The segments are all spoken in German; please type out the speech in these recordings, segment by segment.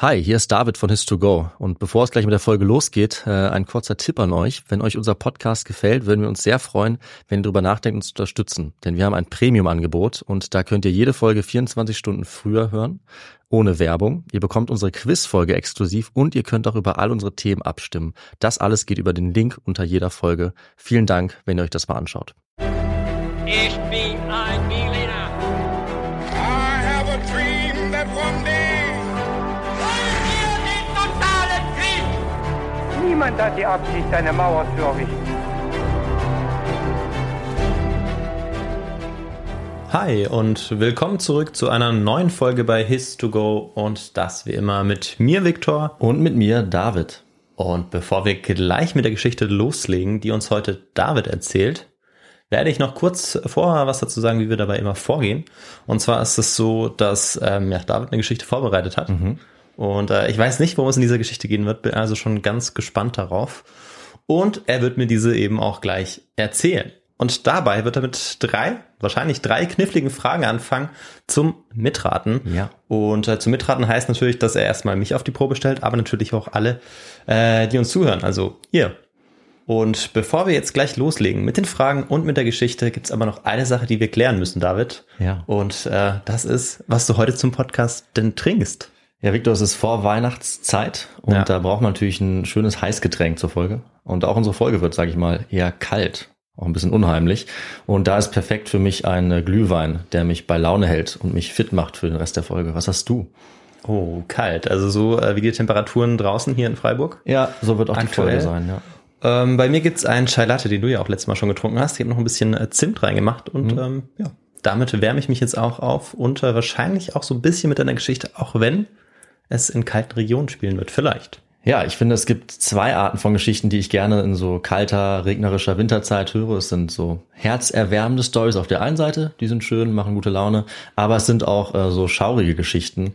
Hi, hier ist David von His2Go und bevor es gleich mit der Folge losgeht, äh, ein kurzer Tipp an euch. Wenn euch unser Podcast gefällt, würden wir uns sehr freuen, wenn ihr darüber nachdenkt, uns zu unterstützen. Denn wir haben ein Premium-Angebot und da könnt ihr jede Folge 24 Stunden früher hören, ohne Werbung. Ihr bekommt unsere Quiz-Folge exklusiv und ihr könnt auch über all unsere Themen abstimmen. Das alles geht über den Link unter jeder Folge. Vielen Dank, wenn ihr euch das mal anschaut. Ich bin Niemand hat die Absicht, eine Mauer zu errichten. Hi und willkommen zurück zu einer neuen Folge bei His2Go und das wie immer mit mir, Viktor. Und mit mir, David. Und bevor wir gleich mit der Geschichte loslegen, die uns heute David erzählt, werde ich noch kurz vorher was dazu sagen, wie wir dabei immer vorgehen. Und zwar ist es so, dass ähm, ja, David eine Geschichte vorbereitet hat. Und äh, ich weiß nicht, worum es in dieser Geschichte gehen wird, bin also schon ganz gespannt darauf. Und er wird mir diese eben auch gleich erzählen. Und dabei wird er mit drei, wahrscheinlich drei kniffligen Fragen anfangen zum Mitraten. Ja. Und äh, zum Mitraten heißt natürlich, dass er erstmal mich auf die Probe stellt, aber natürlich auch alle, äh, die uns zuhören, also ihr. Und bevor wir jetzt gleich loslegen mit den Fragen und mit der Geschichte, gibt's aber noch eine Sache, die wir klären müssen, David. Ja. Und äh, das ist, was du heute zum Podcast denn trinkst. Ja, Victor, es ist vor Weihnachtszeit und Ja. da braucht man natürlich ein schönes Heißgetränk zur Folge. Und auch unsere Folge wird, sage ich mal, eher kalt, auch ein bisschen unheimlich. Und da ist perfekt für mich ein Glühwein, der mich bei Laune hält und mich fit macht für den Rest der Folge. Was hast du? Oh, kalt. Also so äh, wie die Temperaturen draußen hier in Freiburg. Ja, so wird auch die Aktuell? Folge sein, ja. Ähm, bei mir gibt's einen Chai Latte, den du ja auch letztes Mal schon getrunken hast. Ich habe noch ein bisschen äh, Zimt reingemacht und ähm, ja, damit wärme ich mich jetzt auch auf und äh, wahrscheinlich auch so ein bisschen mit deiner Geschichte, auch wenn es in kalten Regionen spielen wird. Vielleicht. Ja, ich finde, es gibt zwei Arten von Geschichten, die ich gerne in so kalter, regnerischer Winterzeit höre. Es sind so herzerwärmende Stories auf der einen Seite, die sind schön, machen gute Laune, aber es sind auch äh, so schaurige Geschichten,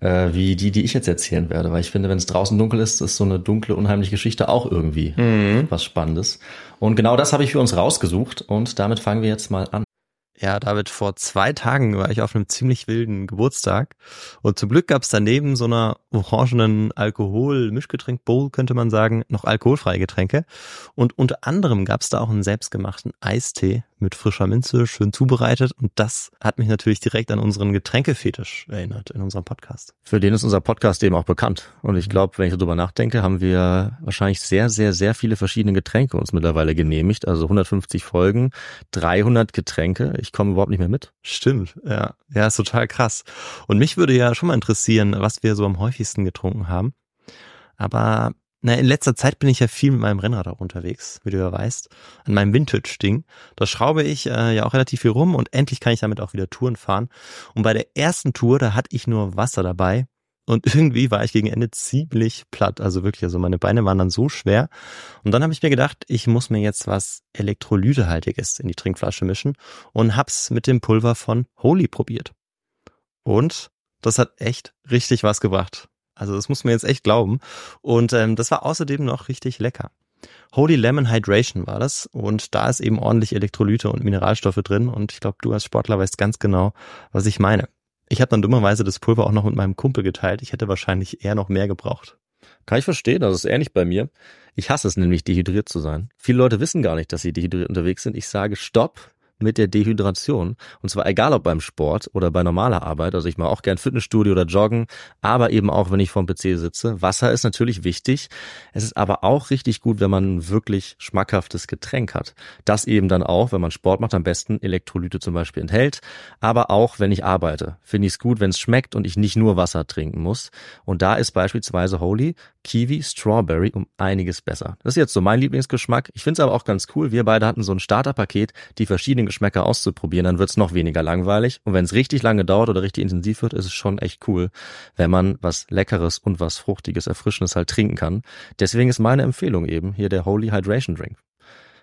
äh, wie die, die ich jetzt erzählen werde, weil ich finde, wenn es draußen dunkel ist, ist so eine dunkle, unheimliche Geschichte auch irgendwie was Spannendes. Und genau das habe ich für uns rausgesucht und damit fangen wir jetzt mal an. Ja, David, vor zwei Tagen war ich auf einem ziemlich wilden Geburtstag und zum Glück gab's daneben so einer orangenen Alkohol-Mischgetränk-Bowl, könnte man sagen, noch alkoholfreie Getränke. Und unter anderem gab's da auch einen selbstgemachten Eistee mit frischer Minze, schön zubereitet. Und das hat mich natürlich direkt an unseren Getränkefetisch erinnert in unserem Podcast. Für den ist unser Podcast eben auch bekannt. Und ich glaube, wenn ich darüber nachdenke, haben wir wahrscheinlich sehr, sehr, sehr viele verschiedene Getränke uns mittlerweile genehmigt. Also 150 Folgen, 300 Getränke. Ich komme überhaupt nicht mehr mit. Stimmt, ja. Ja, ist total krass. Und mich würde ja schon mal interessieren, was wir so am häufigsten getrunken haben. Aber na, in letzter Zeit bin ich ja viel mit meinem Rennrad auch unterwegs, wie du ja weißt, an meinem Vintage-Ding. Da schraube ich äh, ja auch relativ viel rum und endlich kann ich damit auch wieder Touren fahren. Und bei der ersten Tour, da hatte ich nur Wasser dabei und irgendwie war ich gegen Ende ziemlich platt. Also wirklich, also meine Beine waren dann so schwer. Und dann habe ich mir gedacht, ich muss mir jetzt was Elektrolytehaltiges in die Trinkflasche mischen und hab's mit dem Pulver von Holy probiert. Und das hat echt richtig was gebracht. Also das muss man jetzt echt glauben. Und ähm, das war außerdem noch richtig lecker. Holy Lemon Hydration war das und da ist eben ordentlich Elektrolyte und Mineralstoffe drin und ich glaube, du als Sportler weißt ganz genau, was ich meine. Ich habe dann dummerweise das Pulver auch noch mit meinem Kumpel geteilt. Ich hätte wahrscheinlich eher noch mehr gebraucht. Kann ich verstehen, das ist ähnlich bei mir. Ich hasse es nämlich, dehydriert zu sein. Viele Leute wissen gar nicht, dass sie dehydriert unterwegs sind. Ich sage Stopp mit der Dehydration. Und zwar egal ob beim Sport oder bei normaler Arbeit. Also ich mache auch gern Fitnessstudio oder Joggen, aber eben auch, wenn ich vorm PC sitze. Wasser ist natürlich wichtig. Es ist aber auch richtig gut, wenn man ein wirklich schmackhaftes Getränk hat. Das eben dann auch, wenn man Sport macht, am besten Elektrolyte zum Beispiel enthält. Aber auch, wenn ich arbeite, finde ich es gut, wenn es schmeckt und ich nicht nur Wasser trinken muss. Und da ist beispielsweise Holy Kiwi Strawberry um einiges besser. Das ist jetzt so mein Lieblingsgeschmack. Ich finde es aber auch ganz cool. Wir beide hatten so ein Starterpaket, die verschiedenen Geschmäcker auszuprobieren. Dann wird es noch weniger langweilig. Und wenn es richtig lange dauert oder richtig intensiv wird, ist es schon echt cool, wenn man was Leckeres und was Fruchtiges, Erfrischendes halt trinken kann. Deswegen ist meine Empfehlung eben hier der Holy Hydration Drink.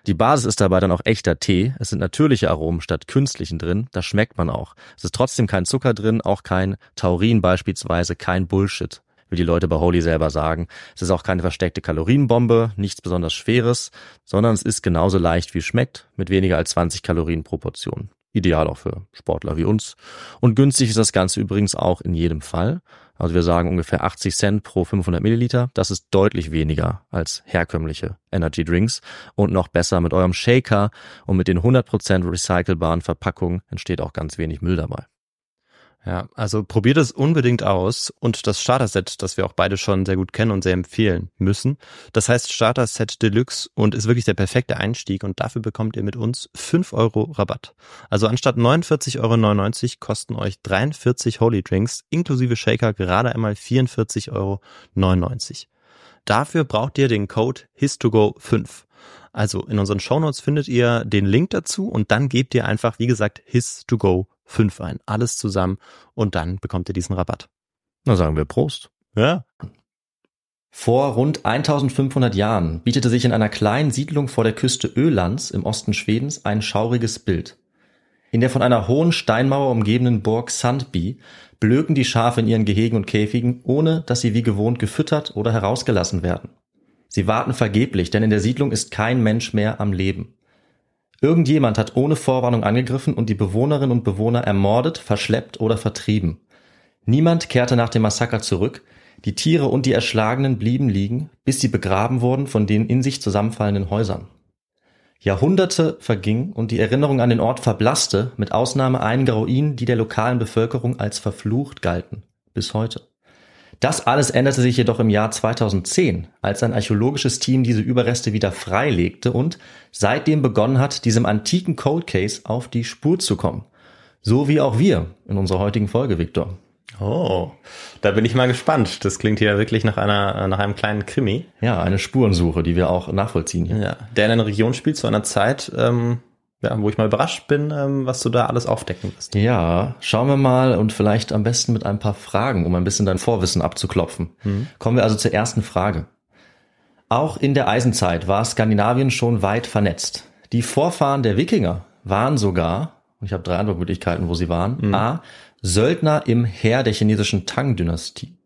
Die Basis ist dabei dann auch echter Tee. Es sind natürliche Aromen statt künstlichen drin. Das schmeckt man auch. Es ist trotzdem kein Zucker drin, auch kein Taurin beispielsweise, kein Bullshit, wie die Leute bei Holy selber sagen. Es ist auch keine versteckte Kalorienbombe, nichts besonders Schweres, sondern es ist genauso leicht wie es schmeckt, mit weniger als 20 Kalorien pro Portion. Ideal auch für Sportler wie uns. Und günstig ist das Ganze übrigens auch in jedem Fall. Also wir sagen ungefähr 80 Cent pro 500 Milliliter. Das ist deutlich weniger als herkömmliche Energy Drinks und noch besser mit eurem Shaker und mit den 100% recycelbaren Verpackungen entsteht auch ganz wenig Müll dabei. Ja, also probiert es unbedingt aus und das Starter-Set, das wir auch beide schon sehr gut kennen und sehr empfehlen müssen. Das heißt Starter-Set Deluxe und ist wirklich der perfekte Einstieg und dafür bekommt ihr mit uns 5 Euro Rabatt. Also anstatt 49,99 Euro kosten euch 43 Holy Drinks inklusive Shaker gerade einmal 44,99 Euro. Dafür braucht ihr den Code HIS2GO5. Also in unseren Shownotes findet ihr den Link dazu und dann gebt ihr einfach, wie gesagt, HIS2GO 5 ein. Alles zusammen und dann bekommt ihr diesen Rabatt. Na sagen wir Prost. Ja. Vor rund 1500 Jahren bietete sich in einer kleinen Siedlung vor der Küste Ölands im Osten Schwedens ein schauriges Bild. In der von einer hohen Steinmauer umgebenen Burg Sandby blöken die Schafe in ihren Gehegen und Käfigen, ohne dass sie wie gewohnt gefüttert oder herausgelassen werden. Sie warten vergeblich, denn in der Siedlung ist kein Mensch mehr am Leben. Irgendjemand hat ohne Vorwarnung angegriffen und die Bewohnerinnen und Bewohner ermordet, verschleppt oder vertrieben. Niemand kehrte nach dem Massaker zurück, die Tiere und die Erschlagenen blieben liegen, bis sie begraben wurden von den in sich zusammenfallenden Häusern. Jahrhunderte vergingen und die Erinnerung an den Ort verblasste, mit Ausnahme einiger Ruinen, die der lokalen Bevölkerung als verflucht galten, bis heute. Das alles änderte sich jedoch im Jahr 2010, als ein archäologisches Team diese Überreste wieder freilegte und seitdem begonnen hat, diesem antiken Cold Case auf die Spur zu kommen. So wie auch wir in unserer heutigen Folge, Victor. Oh, da bin ich mal gespannt. Das klingt hier wirklich nach einer, nach einem kleinen Krimi. Ja, eine Spurensuche, die wir auch nachvollziehen hier. Ja, der in einer Region spielt zu einer Zeit, ähm, ja, wo ich mal überrascht bin, ähm, was du da alles aufdecken wirst. Ja, schauen wir mal und vielleicht am besten mit ein paar Fragen, um ein bisschen dein Vorwissen abzuklopfen. Mhm. Kommen wir also zur ersten Frage. Auch in der Eisenzeit war Skandinavien schon weit vernetzt. Die Vorfahren der Wikinger waren sogar, und ich habe drei Antwortmöglichkeiten, wo sie waren, Mhm. a. Söldner im Heer der chinesischen Tang-Dynastie,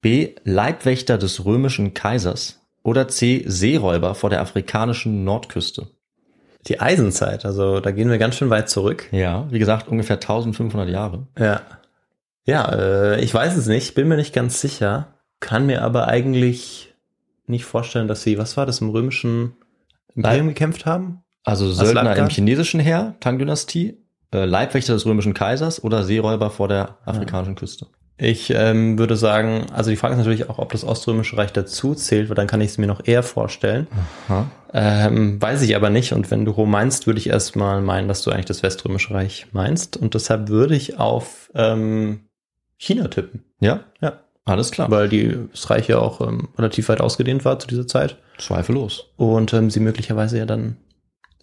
b. Leibwächter des römischen Kaisers oder c. Seeräuber vor der afrikanischen Nordküste. Die Eisenzeit, also da gehen wir ganz schön weit zurück. Ja, wie gesagt, ungefähr 1500 Jahre. Ja. Ja, äh, ich weiß es nicht, bin mir nicht ganz sicher, kann mir aber eigentlich nicht vorstellen, dass sie, was war das, im römischen Imperium gekämpft haben? Also Söldner im chinesischen Heer, Tang-Dynastie, äh, Leibwächter des römischen Kaisers oder Seeräuber vor der afrikanischen Küste. Ich ähm, würde sagen, also die Frage ist natürlich auch, ob das Oströmische Reich dazu zählt, weil dann kann ich es mir noch eher vorstellen. Ähm, weiß ich aber nicht. Und wenn du Rom meinst, würde ich erstmal meinen, dass du eigentlich das Weströmische Reich meinst. Und deshalb würde ich auf ähm, China tippen. Ja, Ja. alles klar. Weil die, das Reich ja auch ähm, relativ weit ausgedehnt war zu dieser Zeit. Zweifellos. Und ähm, sie möglicherweise ja dann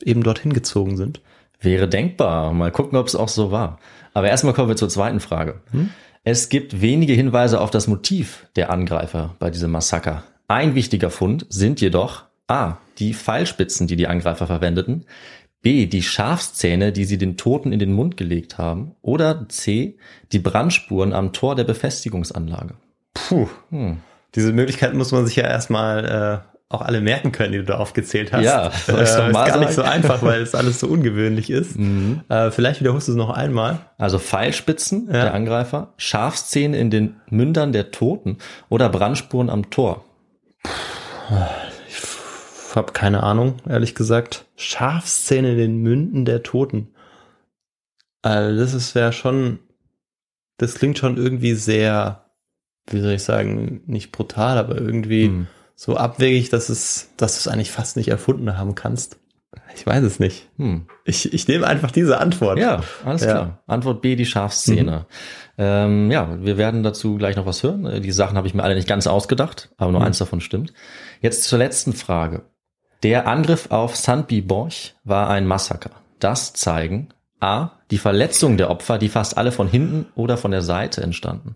eben dorthin gezogen sind. Wäre denkbar. Mal gucken, ob es auch so war. Aber erstmal kommen wir zur zweiten Frage. Hm? Es gibt wenige Hinweise auf das Motiv der Angreifer bei diesem Massaker. Ein wichtiger Fund sind jedoch A. Die Pfeilspitzen, die die Angreifer verwendeten. B. Die Schafszähne, die sie den Toten in den Mund gelegt haben. Oder C. Die Brandspuren am Tor der Befestigungsanlage. Puh. Hm. Diese Möglichkeiten muss man sich ja erstmal äh, auch alle merken können, die du da aufgezählt hast. Ja, soll ich's äh, noch ist mal gar nicht so sagen? einfach, weil es alles so ungewöhnlich ist. Mhm. Äh, vielleicht wiederholst du es noch einmal. Also Pfeilspitzen Ja. der Angreifer, Schafszähne in den Mündern der Toten oder Brandspuren am Tor. Ich habe keine Ahnung, ehrlich gesagt. Schafszähne in den Münden der Toten. Also das ist ja schon, das klingt schon irgendwie sehr, wie soll ich sagen, nicht brutal, aber irgendwie Hm. So abwegig, dass es, dass du es eigentlich fast nicht erfunden haben kannst. Ich weiß es nicht. Hm. Ich, ich nehme einfach diese Antwort. Ja, alles Ja. klar. Antwort B, die Schafszähne. Ähm, ja, wir werden dazu gleich noch was hören. Äh, Die Sachen habe ich mir alle nicht ganz ausgedacht, aber nur Mhm. eins davon stimmt. Jetzt zur letzten Frage. Der Angriff auf Sandby Borch war ein Massaker. Das zeigen A. Die Verletzungen der Opfer, die fast alle von hinten oder von der Seite entstanden.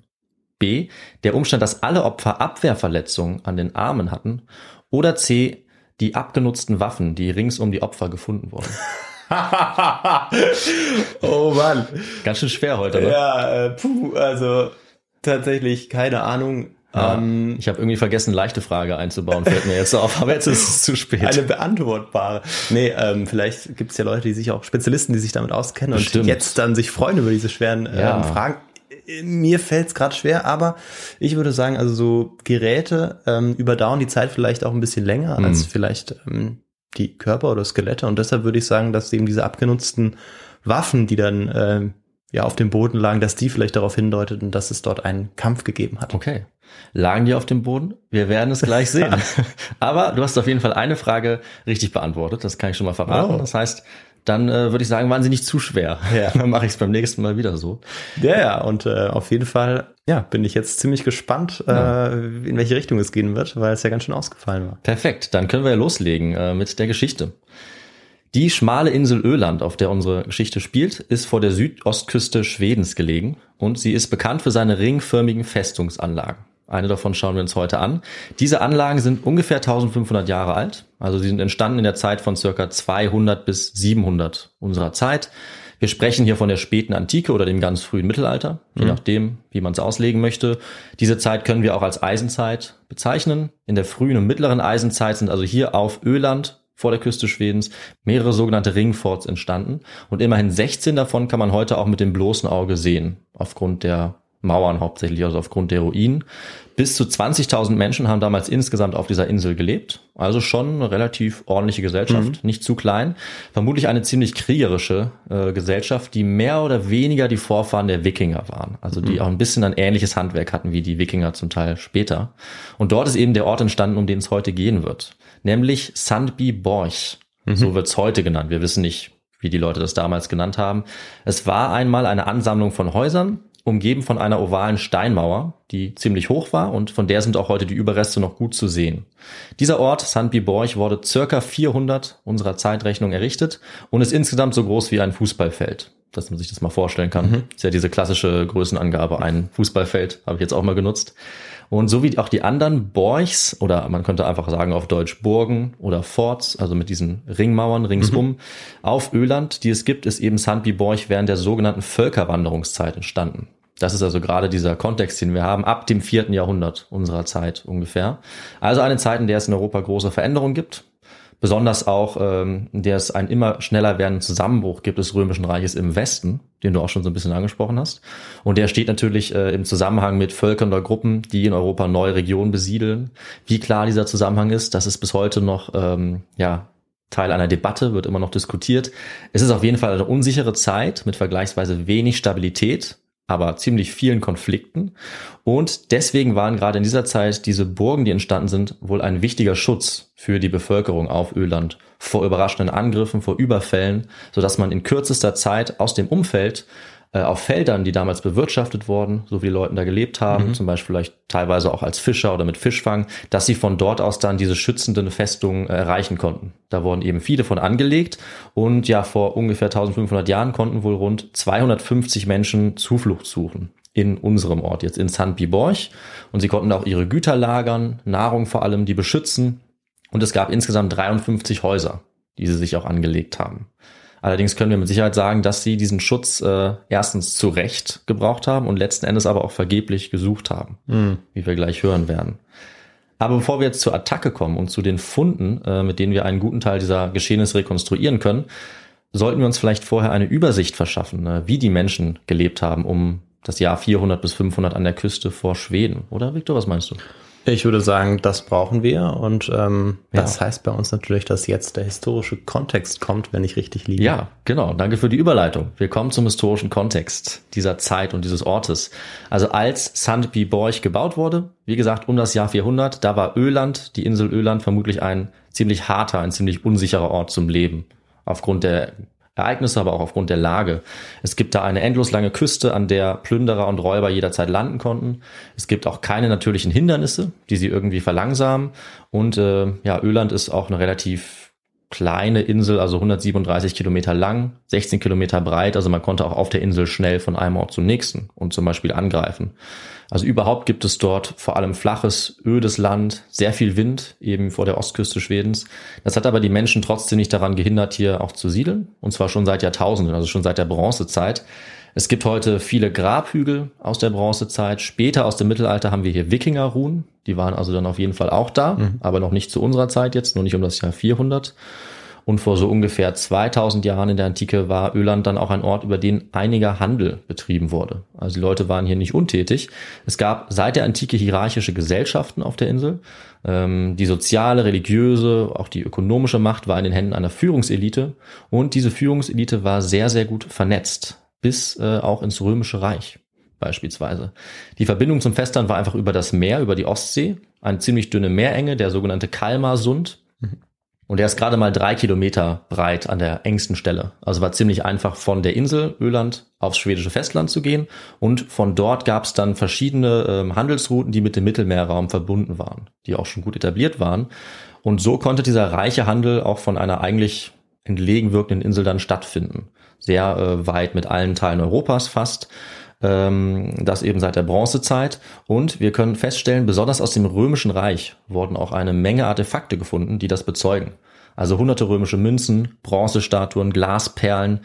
B. Der Umstand, dass alle Opfer Abwehrverletzungen an den Armen hatten. Oder C. Die abgenutzten Waffen, die rings um die Opfer gefunden wurden. oh Mann. Ganz schön schwer heute, ne? Ja, äh, puh, also tatsächlich keine Ahnung. Ja, Ähm, ich habe irgendwie vergessen, leichte Frage einzubauen, fällt mir jetzt auf, aber jetzt ist es zu spät. eine beantwortbare. Nee, ähm, vielleicht gibt es ja Leute, die sich auch Spezialisten, die sich damit auskennen Bestimmt. und jetzt dann sich freuen über diese schweren ähm, Ja. Fragen. Mir fällt es gerade schwer, aber ich würde sagen, also so Geräte ähm, überdauern die Zeit vielleicht auch ein bisschen länger Mhm. als vielleicht ähm, die Körper oder Skelette. Und deshalb würde ich sagen, dass eben diese abgenutzten Waffen, die dann ähm, ja auf dem Boden lagen, dass die vielleicht darauf hindeuteten, dass es dort einen Kampf gegeben hat. Okay. Lagen die auf dem Boden? Wir werden es gleich sehen. Aber du hast auf jeden Fall eine Frage richtig beantwortet. Das kann ich schon mal verraten. Oh. Das heißt, dann äh, würde ich sagen, waren sie nicht zu schwer. Ja. Dann mache ich es beim nächsten Mal wieder so. Ja, ja, und äh, auf jeden Fall, ja, bin ich jetzt ziemlich gespannt, Ja. äh, in welche Richtung es gehen wird, weil es ja ganz schön ausgefallen war. Perfekt, dann können wir ja loslegen äh, mit der Geschichte. Die schmale Insel Öland, auf der unsere Geschichte spielt, ist vor der Südostküste Schwedens gelegen und sie ist bekannt für seine ringförmigen Festungsanlagen. Eine davon schauen wir uns heute an. Diese Anlagen sind ungefähr 1500 Jahre alt, also sie sind entstanden in der Zeit von circa 200 bis 700 unserer Zeit. Wir sprechen hier von der späten Antike oder dem ganz frühen Mittelalter, je nachdem, wie man es auslegen möchte. Diese Zeit können wir auch als Eisenzeit bezeichnen. In der frühen und mittleren Eisenzeit sind also hier auf Öland vor der Küste Schwedens mehrere sogenannte Ringforts entstanden und immerhin 16 davon kann man heute auch mit dem bloßen Auge sehen, aufgrund der Mauern hauptsächlich, also aufgrund der Ruinen. Bis zu 20.000 Menschen haben damals insgesamt auf dieser Insel gelebt. Also schon eine relativ ordentliche Gesellschaft, nicht zu klein. Vermutlich eine ziemlich kriegerische äh, Gesellschaft, die mehr oder weniger die Vorfahren der Wikinger waren. Also die auch ein bisschen ein ähnliches Handwerk hatten wie die Wikinger zum Teil später. Und dort ist eben der Ort entstanden, um den es heute gehen wird. Nämlich Sandby Borch. So wird's heute genannt. Wir wissen nicht, wie die Leute das damals genannt haben. Es war einmal eine Ansammlung von Häusern, umgeben von einer ovalen Steinmauer, die ziemlich hoch war und von der sind auch heute die Überreste noch gut zu sehen. Dieser Ort, Sandby Borch, wurde circa 400 unserer Zeitrechnung errichtet und ist insgesamt so groß wie ein Fußballfeld. Dass man sich das mal vorstellen kann. Ist ja diese klassische Größenangabe, ein Fußballfeld, habe ich jetzt auch mal genutzt. Und so wie auch die anderen Borchs, oder man könnte einfach sagen auf Deutsch Burgen oder Forts, also mit diesen Ringmauern ringsum, auf Öland, die es gibt, ist eben Sandby Borch während der sogenannten Völkerwanderungszeit entstanden. Das ist also gerade dieser Kontext, den wir haben, ab dem vierten Jahrhundert unserer Zeit ungefähr. Also eine Zeit, in der es in Europa große Veränderungen gibt. Besonders auch, ähm, der es einen immer schneller werdenden Zusammenbruch gibt des Römischen Reiches im Westen, den du auch schon so ein bisschen angesprochen hast. Und der steht natürlich äh, im Zusammenhang mit Völkern oder Gruppen, die in Europa neue Regionen besiedeln. Wie klar dieser Zusammenhang ist, das ist bis heute noch ähm, ja, Teil einer Debatte, wird immer noch diskutiert. Es ist auf jeden Fall eine unsichere Zeit mit vergleichsweise wenig Stabilität, aber ziemlich vielen Konflikten. Und deswegen waren gerade in dieser Zeit diese Burgen, die entstanden sind, wohl ein wichtiger Schutz für die Bevölkerung auf Öland vor überraschenden Angriffen, vor Überfällen, sodass man in kürzester Zeit aus dem Umfeld auf Feldern, die damals bewirtschaftet wurden, so wie die Leute da gelebt haben, zum Beispiel vielleicht teilweise auch als Fischer oder mit Fischfang, dass sie von dort aus dann diese schützenden Festungen äh, erreichen konnten. Da wurden eben viele von angelegt und ja, vor ungefähr 1500 Jahren konnten wohl rund 250 Menschen Zuflucht suchen in unserem Ort, jetzt in Sandby Borch. Und sie konnten auch ihre Güter lagern, Nahrung vor allem, die beschützen. Und es gab insgesamt 53 Häuser, die sie sich auch angelegt haben. Allerdings können wir mit Sicherheit sagen, dass sie diesen Schutz äh, erstens zu Recht gebraucht haben und letzten Endes aber auch vergeblich gesucht haben, wie wir gleich hören werden. Aber bevor wir jetzt zur Attacke kommen und zu den Funden, äh, mit denen wir einen guten Teil dieser Geschehnisse rekonstruieren können, sollten wir uns vielleicht vorher eine Übersicht verschaffen, äh, wie die Menschen gelebt haben um das Jahr 400 bis 500 an der Küste vor Schweden. Oder Victor, was meinst du? Ich würde sagen, das brauchen wir und ähm, Ja. das heißt bei uns natürlich, dass jetzt der historische Kontext kommt, wenn ich richtig liege. Ja, genau. Danke für die Überleitung. Wir kommen zum historischen Kontext dieser Zeit und dieses Ortes. Also als Sandby Borch gebaut wurde, wie gesagt, um das Jahr 400, da war Öland, die Insel Öland, vermutlich ein ziemlich harter, ein ziemlich unsicherer Ort zum Leben. Aufgrund der Ereignisse, aber auch aufgrund der Lage. Es gibt da eine endlos lange Küste, an der Plünderer und Räuber jederzeit landen konnten. Es gibt auch keine natürlichen Hindernisse, die sie irgendwie verlangsamen. Und äh, ja, Öland ist auch eine relativ kleine Insel, also 137 Kilometer lang, 16 Kilometer breit. Also man konnte auch auf der Insel schnell von einem Ort zum nächsten und zum Beispiel angreifen. Also überhaupt gibt es dort vor allem flaches, ödes Land, sehr viel Wind, eben vor der Ostküste Schwedens. Das hat aber die Menschen trotzdem nicht daran gehindert, hier auch zu siedeln. Und zwar schon seit Jahrtausenden, also schon seit der Bronzezeit. Es gibt heute viele Grabhügel aus der Bronzezeit. Später aus dem Mittelalter haben wir hier Wikingerruhen. Die waren also dann auf jeden Fall auch da, aber noch nicht zu unserer Zeit jetzt, nur nicht um das Jahr 400. Und vor so ungefähr 2000 Jahren in der Antike war Öland dann auch ein Ort, über den einiger Handel betrieben wurde. Also die Leute waren hier nicht untätig. Es gab seit der Antike hierarchische Gesellschaften auf der Insel. Ähm, die soziale, religiöse, auch die ökonomische Macht war in den Händen einer Führungselite. Und diese Führungselite war sehr, sehr gut vernetzt, bis äh, auch ins Römische Reich beispielsweise. Die Verbindung zum Festland war einfach über das Meer, über die Ostsee, eine ziemlich dünne Meerenge, der sogenannte Kalmarsund. Und der ist gerade mal drei Kilometer breit an der engsten Stelle. Also war ziemlich einfach von der Insel Öland aufs schwedische Festland zu gehen. Und von dort gab es dann verschiedene ähm, Handelsrouten, die mit dem Mittelmeerraum verbunden waren, die auch schon gut etabliert waren. Und so konnte dieser reiche Handel auch von einer eigentlich entlegen wirkenden Insel dann stattfinden. Sehr äh, weit mit allen Teilen Europas fast ähm, das eben seit der Bronzezeit. Und wir können feststellen, besonders aus dem Römischen Reich wurden auch eine Menge Artefakte gefunden, die das bezeugen. Also hunderte römische Münzen, Bronzestatuen, Glasperlen,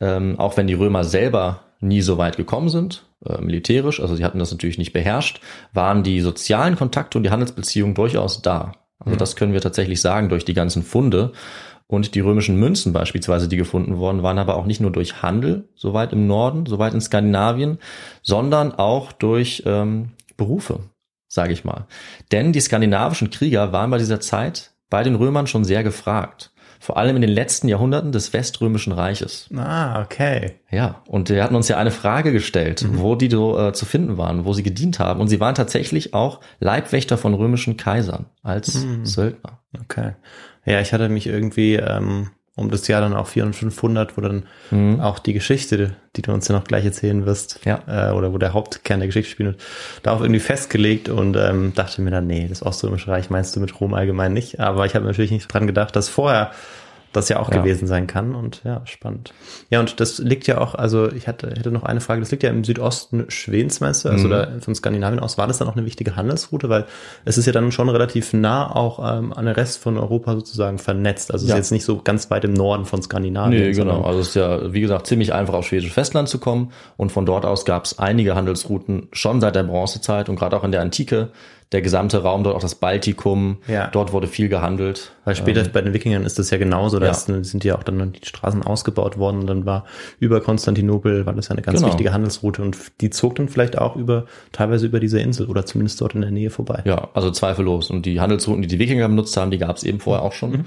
ähm, auch wenn die Römer selber nie so weit gekommen sind, äh, militärisch, also sie hatten das natürlich nicht beherrscht, waren die sozialen Kontakte und die Handelsbeziehungen durchaus da. Also das können wir tatsächlich sagen durch die ganzen Funde. Und die römischen Münzen beispielsweise, die gefunden wurden, waren aber auch nicht nur durch Handel, so weit im Norden, so weit in Skandinavien, sondern auch durch ähm, Berufe, sage ich mal. Denn die skandinavischen Krieger waren bei dieser Zeit bei den Römern schon sehr gefragt. Vor allem in den letzten Jahrhunderten des Weströmischen Reiches. Ah, okay. Ja, und wir hatten uns ja eine Frage gestellt, wo die so äh, zu finden waren, wo sie gedient haben. Und sie waren tatsächlich auch Leibwächter von römischen Kaisern als Söldner. Okay. Ja, ich hatte mich irgendwie ähm, um das Jahr dann auch 400 und 500, wo dann auch die Geschichte, die du uns ja noch gleich erzählen wirst, Ja. äh, oder wo der Hauptkern der Geschichte spielt, darauf irgendwie festgelegt und ähm, dachte mir dann, nee, das Oströmische Reich meinst du mit Rom allgemein nicht. Aber ich habe natürlich nicht dran gedacht, dass vorher das ja auch Ja. gewesen sein kann und ja, spannend. Ja, und das liegt ja auch, also ich hatte, hätte noch eine Frage, das liegt ja im Südosten Schwedens, meinst du? Also Mhm. da von Skandinavien aus, war das dann auch eine wichtige Handelsroute? Weil es ist ja dann schon relativ nah auch ähm, an den Rest von Europa sozusagen vernetzt. Also es Ja. ist jetzt nicht so ganz weit im Norden von Skandinavien. Nee, genau. Also es ist ja, wie gesagt, ziemlich einfach aufs schwedische Festland zu kommen. Und von dort aus gab es einige Handelsrouten schon seit der Bronzezeit und gerade auch in der Antike. Der gesamte Raum dort, auch das Baltikum, Ja. dort wurde viel gehandelt. Weil später bei den Wikingern ist das ja genauso, da Ja. sind ja auch dann die Straßen ausgebaut worden und dann war über Konstantinopel, war das ja eine ganz Genau. wichtige Handelsroute und die zog dann vielleicht auch über, teilweise über diese Insel oder zumindest dort in der Nähe vorbei. Ja, also zweifellos. Und die Handelsrouten, die die Wikinger benutzt haben, die gab es eben vorher auch schon.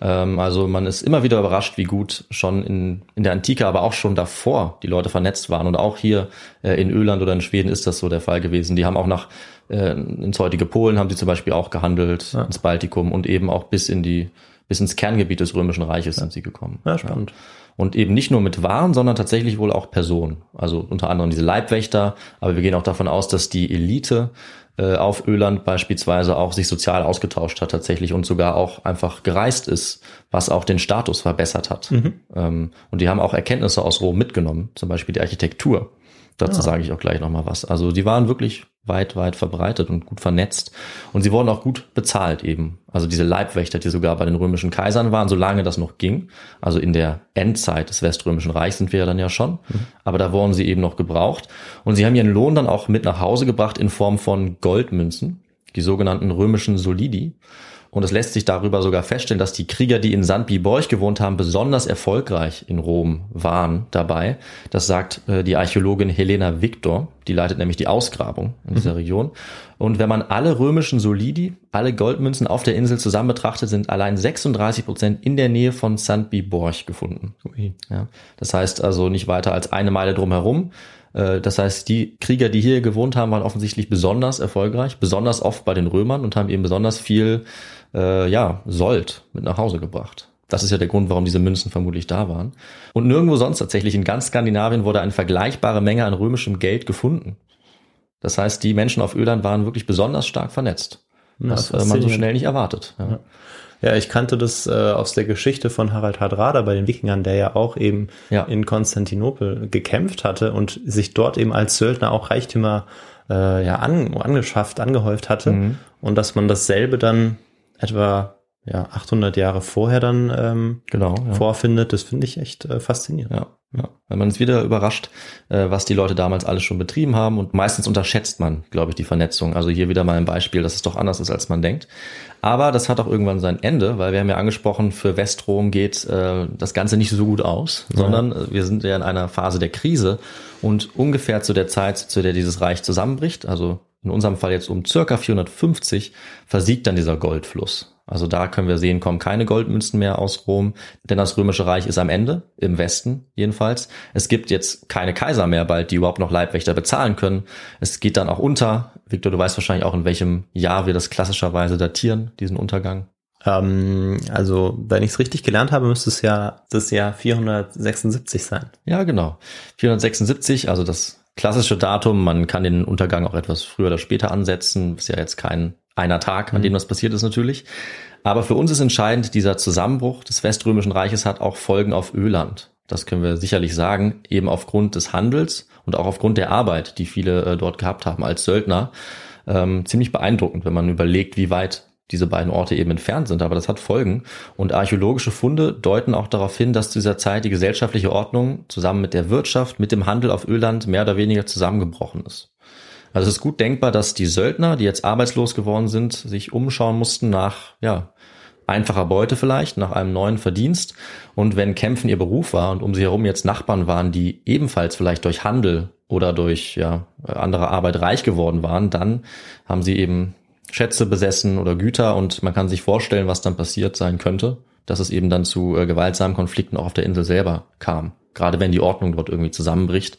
Ähm, also man ist immer wieder überrascht, wie gut schon in, in der Antike, aber auch schon davor die Leute vernetzt waren. Und auch hier äh, in Öland oder in Schweden ist das so der Fall gewesen. Die haben auch nach äh, ins heutige Polen haben sie zum Beispiel auch gehandelt, ins Baltikum und eben auch bis in die bis ins Kerngebiet des Römischen Reiches sind sie gekommen. Ja, spannend. Und eben nicht nur mit Waren, sondern tatsächlich wohl auch Personen. Also unter anderem diese Leibwächter, aber wir gehen auch davon aus, dass die Elite äh, auf Öland beispielsweise auch sich sozial ausgetauscht hat tatsächlich und sogar auch einfach gereist ist, was auch den Status verbessert hat. Ähm, und die haben auch Erkenntnisse aus Rom mitgenommen, zum Beispiel die Architektur. Dazu sage ich auch gleich nochmal was. Also die waren wirklich weit, weit verbreitet und gut vernetzt. Und sie wurden auch gut bezahlt eben. Also diese Leibwächter, die sogar bei den römischen Kaisern waren, solange das noch ging. Also in der Endzeit des Weströmischen Reichs sind wir ja dann ja schon. Aber da wurden sie eben noch gebraucht. Und sie haben ihren Lohn dann auch mit nach Hause gebracht in Form von Goldmünzen, die sogenannten römischen Solidi. Und es lässt sich darüber sogar feststellen, dass die Krieger, die in St. Biborg gewohnt haben, besonders erfolgreich in Rom waren dabei. Das sagt äh, die Archäologin Helena Victor. Die leitet nämlich die Ausgrabung in dieser Region. Und wenn man alle römischen Solidi, alle Goldmünzen auf der Insel zusammen betrachtet, sind allein 36 Prozent in der Nähe von St. Biborg gefunden. Ja, das heißt also nicht weiter als eine Meile drumherum. Äh, Das heißt, die Krieger, die hier gewohnt haben, waren offensichtlich besonders erfolgreich, besonders oft bei den Römern und haben eben besonders viel äh, ja, Sold mit nach Hause gebracht. Das ist ja der Grund, warum diese Münzen vermutlich da waren. Und nirgendwo sonst tatsächlich in ganz Skandinavien wurde eine vergleichbare Menge an römischem Geld gefunden. Das heißt, die Menschen auf Öland waren wirklich besonders stark vernetzt. Was äh, man so schnell nicht erwartet. Ja. Ja, ich kannte das äh, aus der Geschichte von Harald Hardrada bei den Wikingern, der ja auch eben Ja. in Konstantinopel gekämpft hatte und sich dort eben als Söldner auch Reichtümer äh, ja an, angeschafft, angehäuft hatte Mhm. und dass man dasselbe dann etwa ja 800 Jahre vorher dann ähm, Genau. Ja. vorfindet. Das finde ich echt äh, faszinierend. Ja, ja. Weil man ist wieder überrascht, äh, was die Leute damals alles schon betrieben haben und meistens unterschätzt man, glaube ich, die Vernetzung. Also hier wieder mal ein Beispiel, dass es doch anders ist, als man denkt. Aber das hat auch irgendwann sein Ende, weil wir haben ja angesprochen, für Westrom geht äh, das Ganze nicht so gut aus, sondern äh, wir sind ja in einer Phase der Krise und ungefähr zu der Zeit, zu der dieses Reich zusammenbricht, also in unserem Fall jetzt um circa 450, versiegt dann dieser Goldfluss. Also da können wir sehen, kommen keine Goldmünzen mehr aus Rom, denn das Römische Reich ist am Ende, im Westen jedenfalls. Es gibt jetzt keine Kaiser mehr bald, die überhaupt noch Leibwächter bezahlen können. Es geht dann auch unter. Victor, du weißt wahrscheinlich auch, in welchem Jahr wir das klassischerweise datieren, diesen Untergang. Ähm, also, wenn ich es richtig gelernt habe, müsste es ja das Jahr 476 sein. Ja, genau. 476, also das klassische Datum. Man kann den Untergang auch etwas früher oder später ansetzen. Ist ja jetzt kein einer Tag, an dem das passiert ist natürlich. Aber für uns ist entscheidend, dieser Zusammenbruch des Weströmischen Reiches hat auch Folgen auf Öland. Das können wir sicherlich sagen, eben aufgrund des Handels und auch aufgrund der Arbeit, die viele äh, dort gehabt haben als Söldner. Ähm, ziemlich beeindruckend, wenn man überlegt, wie weit diese beiden Orte eben entfernt sind, aber das hat Folgen. Und archäologische Funde deuten auch darauf hin, dass zu dieser Zeit die gesellschaftliche Ordnung zusammen mit der Wirtschaft, mit dem Handel auf Öland mehr oder weniger zusammengebrochen ist. Also es ist gut denkbar, dass die Söldner, die jetzt arbeitslos geworden sind, sich umschauen mussten nach, ja, einfacher Beute vielleicht, nach einem neuen Verdienst. Und wenn Kämpfen ihr Beruf war und um sie herum jetzt Nachbarn waren, die ebenfalls vielleicht durch Handel oder durch ja, andere Arbeit reich geworden waren, dann haben sie eben Schätze besessen oder Güter und man kann sich vorstellen, was dann passiert sein könnte, dass es eben dann zu äh, gewaltsamen Konflikten auch auf der Insel selber kam. Gerade wenn die Ordnung dort irgendwie zusammenbricht.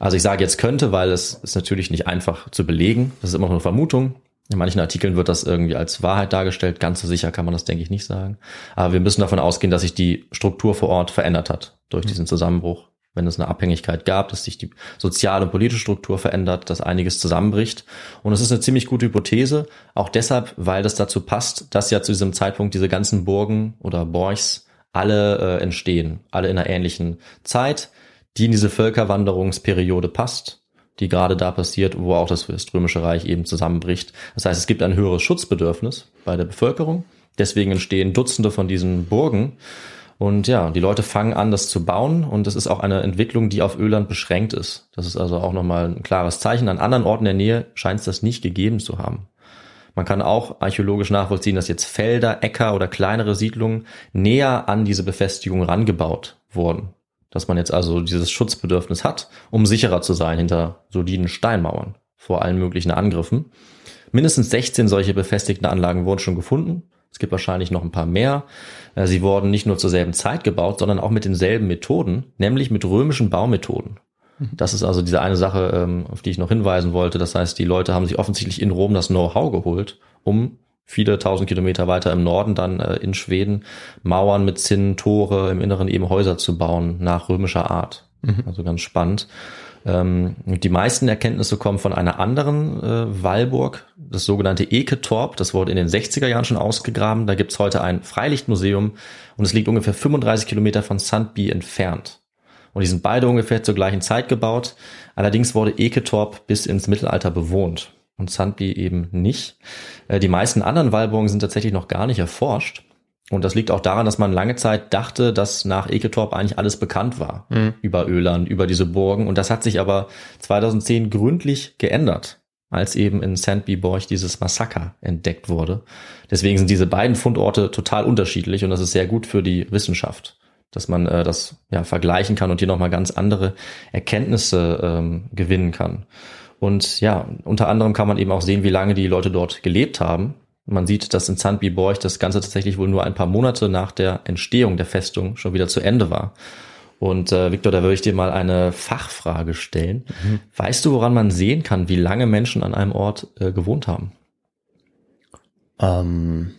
Also ich sage jetzt könnte, weil es ist natürlich nicht einfach zu belegen. Das ist immer noch eine Vermutung. In manchen Artikeln wird das irgendwie als Wahrheit dargestellt. Ganz so sicher kann man das, denke ich, nicht sagen. Aber wir müssen davon ausgehen, dass sich die Struktur vor Ort verändert hat durch diesen Zusammenbruch. Wenn es eine Abhängigkeit gab, dass sich die soziale und politische Struktur verändert, dass einiges zusammenbricht. Und es ist eine ziemlich gute Hypothese, auch deshalb, weil das dazu passt, dass ja zu diesem Zeitpunkt diese ganzen Burgen oder Borchs alle äh, entstehen, alle in einer ähnlichen Zeit die in diese Völkerwanderungsperiode passt, die gerade da passiert, wo auch das Weströmische Reich eben zusammenbricht. Das heißt, es gibt ein höheres Schutzbedürfnis bei der Bevölkerung. Deswegen entstehen Dutzende von diesen Burgen. Und ja, die Leute fangen an, das zu bauen. Und das ist auch eine Entwicklung, die auf Öland beschränkt ist. Das ist also auch nochmal ein klares Zeichen. An anderen Orten der Nähe scheint es das nicht gegeben zu haben. Man kann auch archäologisch nachvollziehen, dass jetzt Felder, Äcker oder kleinere Siedlungen näher an diese Befestigung rangebaut wurden dass man jetzt also dieses Schutzbedürfnis hat, um sicherer zu sein hinter soliden Steinmauern vor allen möglichen Angriffen. Mindestens 16 solche befestigten Anlagen wurden schon gefunden. Es gibt wahrscheinlich noch ein paar mehr. Äh, sie wurden nicht nur zur selben Zeit gebaut, sondern auch mit denselben Methoden, nämlich mit römischen Baumethoden. Mhm. Das ist also diese eine Sache, ähm, auf die ich noch hinweisen wollte. Das heißt, die Leute haben sich offensichtlich in Rom das Know-how geholt, um viele tausend Kilometer weiter im Norden dann äh, in Schweden Mauern mit Zinnen, Tore, im Inneren eben Häuser zu bauen nach römischer Art. Mhm. Also ganz spannend. Ähm, die meisten Erkenntnisse kommen von einer anderen äh, Wallburg, das sogenannte Eketorp. Das wurde in den 60er Jahren schon ausgegraben. Da gibt's heute ein Freilichtmuseum und es liegt ungefähr 35 Kilometer von Sandby entfernt. Und die sind beide ungefähr zur gleichen Zeit gebaut. Allerdings wurde Eketorp bis ins Mittelalter bewohnt und Sandby eben nicht. Äh, die meisten anderen Wallburgen sind tatsächlich noch gar nicht erforscht. Und das liegt auch daran, dass man lange Zeit dachte, dass nach Eketorp eigentlich alles bekannt war mhm. über Öland, über diese Burgen. Und das hat sich aber 2010 gründlich geändert, als eben in Sandby Borch dieses Massaker entdeckt wurde. Deswegen sind diese beiden Fundorte total unterschiedlich und das ist sehr gut für die Wissenschaft, dass man äh, das ja vergleichen kann und hier nochmal ganz andere Erkenntnisse ähm, gewinnen kann. Und ja, unter anderem kann man eben auch sehen, wie lange die Leute dort gelebt haben. Man sieht, dass in Sandby Borch das Ganze tatsächlich wohl nur ein paar Monate nach der Entstehung der Festung schon wieder zu Ende war. Und äh, Victor, da würde ich dir mal eine Fachfrage stellen. Mhm. Weißt du, woran man sehen kann, wie lange Menschen an einem Ort äh, gewohnt haben? Ähm,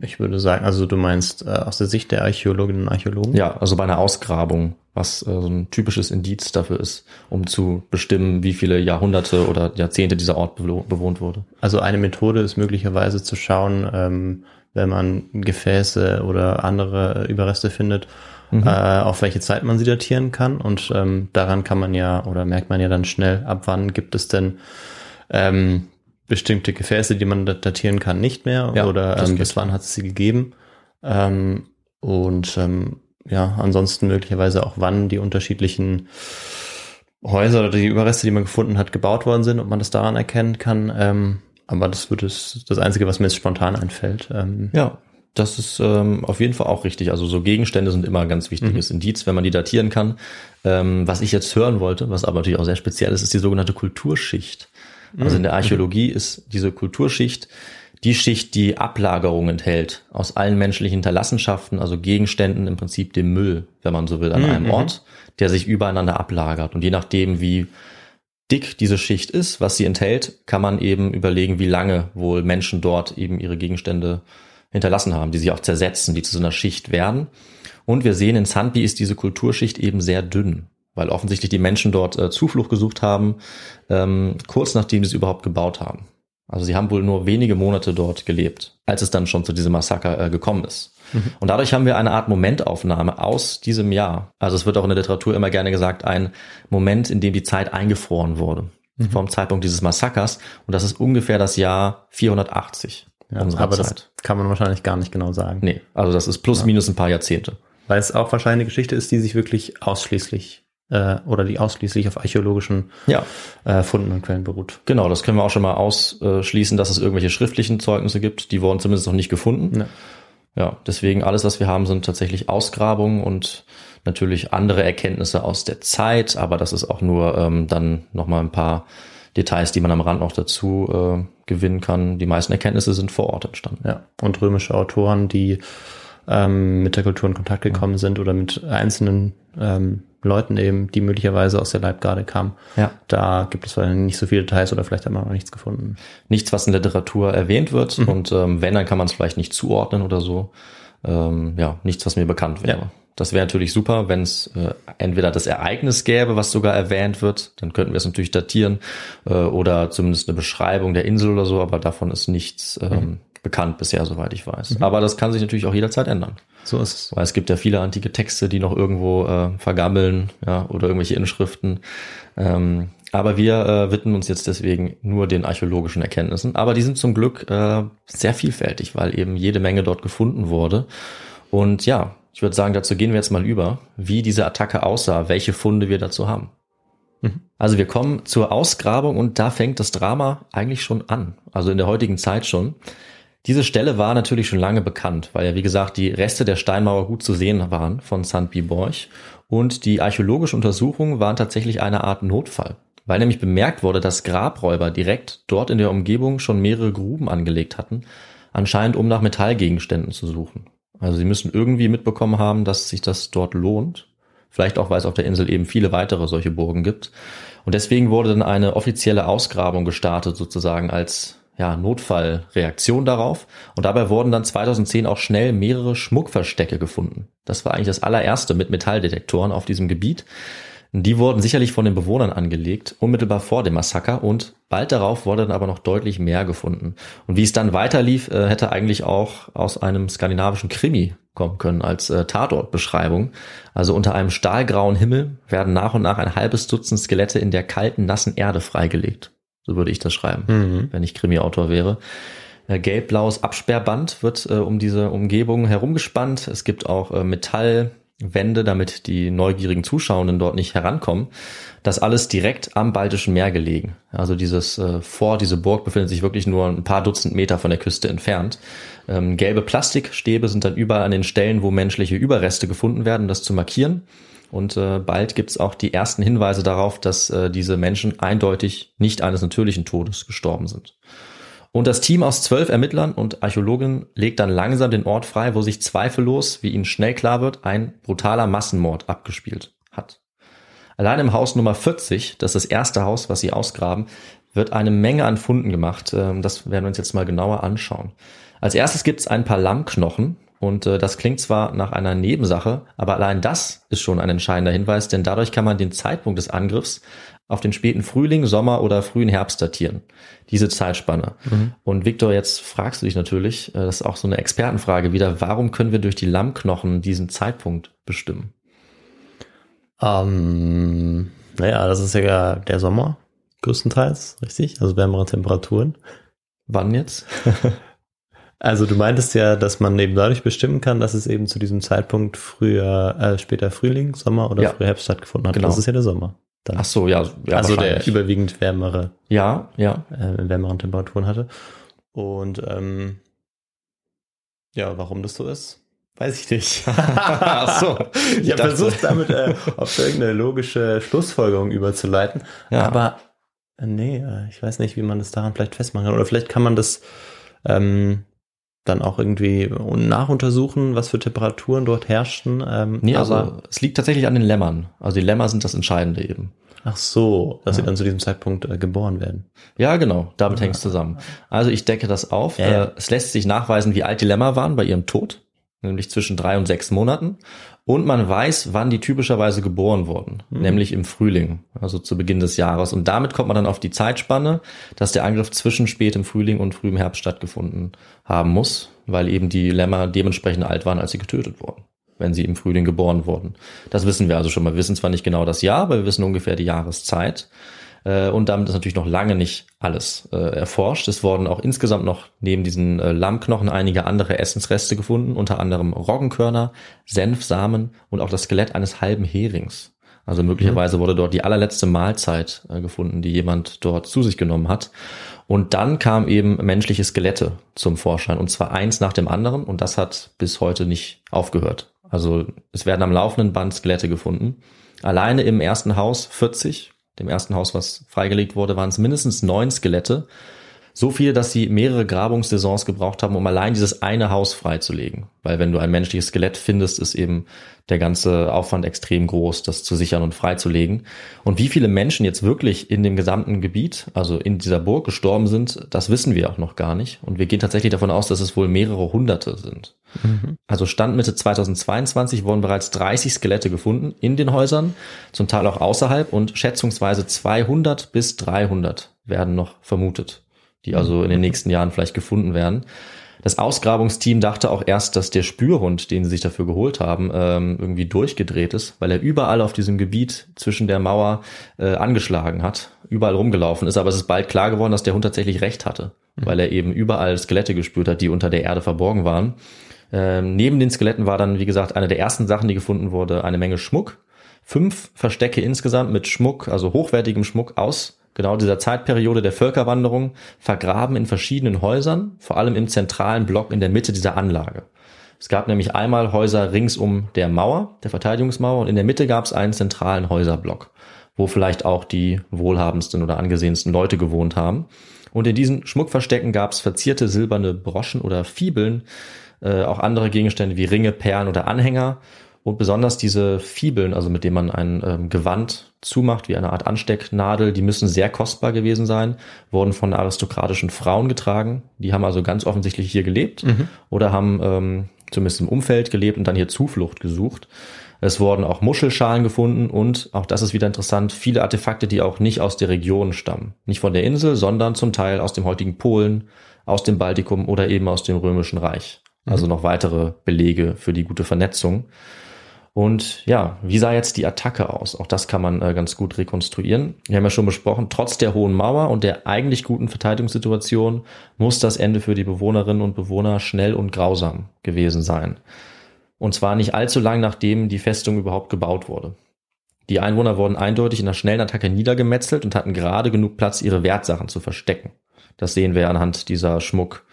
ich würde sagen, also du meinst äh, aus der Sicht der Archäologinnen und Archäologen? Ja, also bei einer Ausgrabung, was äh, so ein typisches Indiz dafür ist, um zu bestimmen, wie viele Jahrhunderte oder Jahrzehnte dieser Ort bewohnt wurde. Also eine Methode ist möglicherweise zu schauen, ähm, wenn man Gefäße oder andere Überreste findet, mhm. äh, auf welche Zeit man sie datieren kann. Und ähm, daran kann man ja oder merkt man ja dann schnell, ab wann gibt es denn ähm, bestimmte Gefäße, die man dat- datieren kann, nicht mehr? Ja, Oder ähm, bis wann hat es sie gegeben? Ähm, und ähm, ja, ansonsten möglicherweise auch wann die unterschiedlichen Häuser oder die Überreste, die man gefunden hat, gebaut worden sind, ob man das daran erkennen kann. Ähm, aber das wird es, das Einzige, was mir jetzt spontan einfällt. Ähm, Ja, das ist ähm, auf jeden Fall auch richtig. Also so Gegenstände sind immer ein ganz wichtiges Indiz, wenn man die datieren kann. Ähm, was ich jetzt hören wollte, was aber natürlich auch sehr speziell ist, ist die sogenannte Kulturschicht. Also in der Archäologie ist diese Kulturschicht die Schicht, die Ablagerung enthält aus allen menschlichen Hinterlassenschaften, also Gegenständen, im Prinzip dem Müll, wenn man so will, an einem Ort, der sich übereinander ablagert. Und je nachdem, wie dick diese Schicht ist, was sie enthält, kann man eben überlegen, wie lange wohl Menschen dort eben ihre Gegenstände hinterlassen haben, die sich auch zersetzen, die zu so einer Schicht werden. Und wir sehen, in Sandby ist diese Kulturschicht eben sehr dünn, weil offensichtlich die Menschen dort äh, Zuflucht gesucht haben, ähm, kurz nachdem sie es überhaupt gebaut haben. Also sie haben wohl nur wenige Monate dort gelebt, als es dann schon zu diesem Massaker äh, gekommen ist. Und dadurch haben wir eine Art Momentaufnahme aus diesem Jahr. Also es wird auch in der Literatur immer gerne gesagt, ein Moment, in dem die Zeit eingefroren wurde. Vom Zeitpunkt dieses Massakers. Und das ist ungefähr das Jahr 480 ja, unserer aber Zeit. das kann man wahrscheinlich gar nicht genau sagen. Nee, also das ist plus minus ein paar Jahrzehnte. Weil es auch wahrscheinlich eine Geschichte ist, die sich wirklich ausschließlich äh, oder die ausschließlich auf archäologischen Ja, äh, Funden und Quellen beruht. genau, das können wir auch schon mal ausschließen, dass es irgendwelche schriftlichen Zeugnisse gibt. Die wurden zumindest noch nicht gefunden. Ja. Ja, deswegen alles, was wir haben, sind tatsächlich Ausgrabungen und natürlich andere Erkenntnisse aus der Zeit, aber das ist auch nur ähm, dann nochmal ein paar Details, die man am Rand noch dazu äh, gewinnen kann. Die meisten Erkenntnisse sind vor Ort entstanden. Ja, und römische Autoren, die ähm, mit der Kultur in Kontakt gekommen sind oder mit einzelnen ähm, Leuten eben, die möglicherweise aus der Leibgarde kamen. Ja. Da gibt es nicht so viele Details oder vielleicht hat man noch nichts gefunden. Nichts, was in der Literatur erwähnt wird und ähm, wenn, dann kann man es vielleicht nicht zuordnen oder so. Ähm, ja, nichts, was mir bekannt wäre. Ja. Das wäre natürlich super, wenn es äh, entweder das Ereignis gäbe, was sogar erwähnt wird, dann könnten wir es natürlich datieren, äh, oder zumindest eine Beschreibung der Insel oder so, aber davon ist nichts ähm, bekannt bisher, soweit ich weiß. Aber das kann sich natürlich auch jederzeit ändern. So ist es. Weil es gibt ja viele antike Texte, die noch irgendwo äh, vergammeln, ja, oder irgendwelche Inschriften. Ähm, aber wir äh, widmen uns jetzt deswegen nur den archäologischen Erkenntnissen. Aber die sind zum Glück äh, sehr vielfältig, weil eben jede Menge dort gefunden wurde. Und ja, ich würde sagen, dazu gehen wir jetzt mal über, wie diese Attacke aussah, welche Funde wir dazu haben. Also wir kommen zur Ausgrabung und da fängt das Drama eigentlich schon an. Also in der heutigen Zeit schon. Diese Stelle war natürlich schon lange bekannt, weil ja wie gesagt die Reste der Steinmauer gut zu sehen waren von St. Biborch und die archäologische Untersuchungen waren tatsächlich eine Art Notfall, weil nämlich bemerkt wurde, dass Grabräuber direkt dort in der Umgebung schon mehrere Gruben angelegt hatten, anscheinend um nach Metallgegenständen zu suchen. Also sie müssen irgendwie mitbekommen haben, dass sich das dort lohnt. Vielleicht auch, weil es auf der Insel eben viele weitere solche Burgen gibt. Und deswegen wurde dann eine offizielle Ausgrabung gestartet, sozusagen als ja, Notfallreaktion darauf. Und dabei wurden dann 2010 auch schnell mehrere Schmuckverstecke gefunden. Das war eigentlich das allererste mit Metalldetektoren auf diesem Gebiet. Die wurden sicherlich von den Bewohnern angelegt, unmittelbar vor dem Massaker und bald darauf wurde dann aber noch deutlich mehr gefunden. Und wie es dann weiterlief, äh, hätte eigentlich auch aus einem skandinavischen Krimi kommen können als äh, Tatortbeschreibung. Also unter einem stahlgrauen Himmel werden nach und nach ein halbes Dutzend Skelette in der kalten, nassen Erde freigelegt. So würde ich das schreiben, wenn ich Krimi-Autor wäre. Äh, Gelb-blaues Absperrband wird äh, um diese Umgebung herumgespannt. Es gibt auch äh, Metallwände, damit die neugierigen Zuschauenden dort nicht herankommen. Das alles direkt am Baltischen Meer gelegen. Also dieses äh, Fort, diese Burg befindet sich wirklich nur ein paar Dutzend Meter von der Küste entfernt. Ähm, gelbe Plastikstäbe sind dann überall an den Stellen, wo menschliche Überreste gefunden werden, um das zu markieren. Und äh, bald gibt's auch die ersten Hinweise darauf, dass äh, diese Menschen eindeutig nicht eines natürlichen Todes gestorben sind. Und das Team aus zwölf Ermittlern und Archäologen legt dann langsam den Ort frei, wo sich zweifellos, wie ihnen schnell klar wird, ein brutaler Massenmord abgespielt hat. Allein im Haus Nummer 40, das ist das erste Haus, was sie ausgraben, wird eine Menge an Funden gemacht. Ähm, Das werden wir uns jetzt mal genauer anschauen. Als erstes gibt's ein paar Lammknochen und äh, das klingt zwar nach einer Nebensache, aber allein das ist schon ein entscheidender Hinweis, denn dadurch kann man den Zeitpunkt des Angriffs auf den späten Frühling, Sommer oder frühen Herbst datieren. Diese Zeitspanne. Und Viktor, jetzt fragst du dich natürlich, äh, das ist auch so eine Expertenfrage wieder, warum können wir durch die Lammknochen diesen Zeitpunkt bestimmen? Ähm, naja, das ist ja der Sommer. größtenteils, richtig? Also wärmere Temperaturen. Wann jetzt? Also du meintest ja, dass man eben dadurch bestimmen kann, dass es eben zu diesem Zeitpunkt früher, äh, später Frühling, Sommer oder Ja. früher Herbst stattgefunden hat. Genau. Das ist ja der Sommer. Dann. Ach so, ja. ja also der überwiegend wärmere, Ja, ja. äh, wärmeren Temperaturen hatte. Und ähm, ja, warum das so ist, weiß ich nicht. Ach so. Ich habe dachte- versucht, damit äh, auf irgendeine logische Schlussfolgerung überzuleiten. Ja. Aber äh, nee, äh, ich weiß nicht, wie man das daran vielleicht festmachen kann. Oder vielleicht kann man das ähm, dann auch irgendwie nachuntersuchen, was für Temperaturen dort herrschten. Ähm, Nee, also es liegt tatsächlich an den Lämmern. Also die Lämmer sind das Entscheidende eben. ach so, dass Ja. sie dann zu diesem Zeitpunkt äh, geboren werden. Ja, genau, damit hängt es zusammen. Also ich decke das auf. Ja, ja. Äh, Es lässt sich nachweisen, wie alt die Lämmer waren bei ihrem Tod, nämlich zwischen drei und sechs Monaten. Und man weiß, wann die typischerweise geboren wurden, Mhm. nämlich im Frühling, also zu Beginn des Jahres. Und damit kommt man dann auf die Zeitspanne, dass der Angriff zwischen spätem Frühling und frühem Herbst stattgefunden haben muss, weil eben die Lämmer dementsprechend alt waren, als sie getötet wurden, wenn sie im Frühling geboren wurden. Das wissen wir also schon mal. Wir wissen zwar nicht genau das Jahr, aber wir wissen ungefähr die Jahreszeit. Äh, Und damit ist natürlich noch lange nicht alles äh, erforscht. Es wurden auch insgesamt noch neben diesen äh, Lammknochen einige andere Essensreste gefunden, unter anderem Roggenkörner, Senfsamen und auch das Skelett eines halben Herings. Also möglicherweise wurde dort die allerletzte Mahlzeit äh, gefunden, die jemand dort zu sich genommen hat. Und dann kam eben menschliche Skelette zum Vorschein und zwar eins nach dem anderen und das hat bis heute nicht aufgehört. Also es werden am laufenden Band Skelette gefunden. Alleine im ersten Haus 40, dem ersten Haus, was freigelegt wurde, waren es mindestens neun Skelette. So viel, dass sie mehrere Grabungssaisons gebraucht haben, um allein dieses eine Haus freizulegen. Weil wenn du ein menschliches Skelett findest, ist eben der ganze Aufwand extrem groß, das zu sichern und freizulegen. Und wie viele Menschen jetzt wirklich in dem gesamten Gebiet, also in dieser Burg gestorben sind, das wissen wir auch noch gar nicht. Und wir gehen tatsächlich davon aus, dass es wohl mehrere Hunderte sind. Also Stand Mitte 2022 wurden bereits 30 Skelette gefunden in den Häusern, zum Teil auch außerhalb und schätzungsweise 200 bis 300 werden noch vermutet, die also in den nächsten Jahren vielleicht gefunden werden. Das Ausgrabungsteam dachte auch erst, dass der Spürhund, den sie sich dafür geholt haben, ähm, irgendwie durchgedreht ist, weil er überall auf diesem Gebiet zwischen der Mauer äh, angeschlagen hat, überall rumgelaufen ist. Aber es ist bald klar geworden, dass der Hund tatsächlich recht hatte, weil er eben überall Skelette gespürt hat, die unter der Erde verborgen waren. Ähm, neben den Skeletten war dann, wie gesagt, eine der ersten Sachen, die gefunden wurde, eine Menge Schmuck. Fünf Verstecke insgesamt mit Schmuck, also hochwertigem Schmuck aus genau dieser Zeitperiode der Völkerwanderung, vergraben in verschiedenen Häusern, vor allem im zentralen Block in der Mitte dieser Anlage. Es gab nämlich einmal Häuser ringsum der Mauer, der Verteidigungsmauer, und in der Mitte gab es einen zentralen Häuserblock, wo vielleicht auch die wohlhabendsten oder angesehensten Leute gewohnt haben. Und in diesen Schmuckverstecken gab es verzierte silberne Broschen oder Fibeln, äh, auch andere Gegenstände wie Ringe, Perlen oder Anhänger. Und besonders diese Fibeln, also mit denen man ein ähm, Gewand zumacht, wie eine Art Anstecknadel, die müssen sehr kostbar gewesen sein, wurden von aristokratischen Frauen getragen. Die haben also ganz offensichtlich hier gelebt oder haben ähm, zumindest im Umfeld gelebt und dann hier Zuflucht gesucht. Es wurden auch Muschelschalen gefunden und, auch das ist wieder interessant, viele Artefakte, die auch nicht aus der Region stammen. Nicht von der Insel, sondern zum Teil aus dem heutigen Polen, aus dem Baltikum oder eben aus dem Römischen Reich. Also noch weitere Belege für die gute Vernetzung. Und ja, wie sah jetzt die Attacke aus? Auch das kann man äh, ganz gut rekonstruieren. Wir haben ja schon besprochen, trotz der hohen Mauer und der eigentlich guten Verteidigungssituation muss das Ende für die Bewohnerinnen und Bewohner schnell und grausam gewesen sein. Und zwar nicht allzu lang nachdem die Festung überhaupt gebaut wurde. Die Einwohner wurden eindeutig in einer schnellen Attacke niedergemetzelt und hatten gerade genug Platz, ihre Wertsachen zu verstecken. Das sehen wir anhand dieser Schmuck,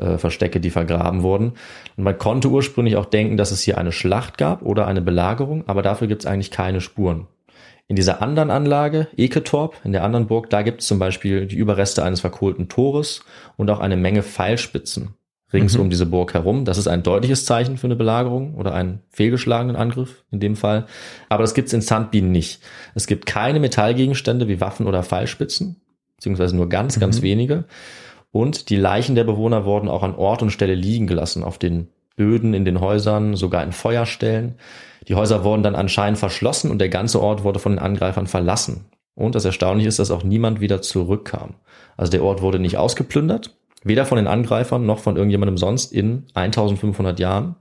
äh, Verstecke, die vergraben wurden. Und man konnte ursprünglich auch denken, dass es hier eine Schlacht gab oder eine Belagerung, aber dafür gibt es eigentlich keine Spuren. In dieser anderen Anlage, Eketorp, in der anderen Burg, da gibt es zum Beispiel die Überreste eines verkohlten Tores und auch eine Menge Pfeilspitzen rings um diese Burg herum. Das ist ein deutliches Zeichen für eine Belagerung oder einen fehlgeschlagenen Angriff in dem Fall. Aber das gibt es in Sandbien nicht. Es gibt keine Metallgegenstände wie Waffen oder Pfeilspitzen, beziehungsweise nur ganz, ganz wenige. Und die Leichen der Bewohner wurden auch an Ort und Stelle liegen gelassen, auf den Böden in den Häusern, sogar in Feuerstellen. Die Häuser wurden dann anscheinend verschlossen und der ganze Ort wurde von den Angreifern verlassen. Und das Erstaunliche ist, dass auch niemand wieder zurückkam. Also der Ort wurde nicht ausgeplündert, weder von den Angreifern noch von irgendjemandem sonst in 1500 Jahren.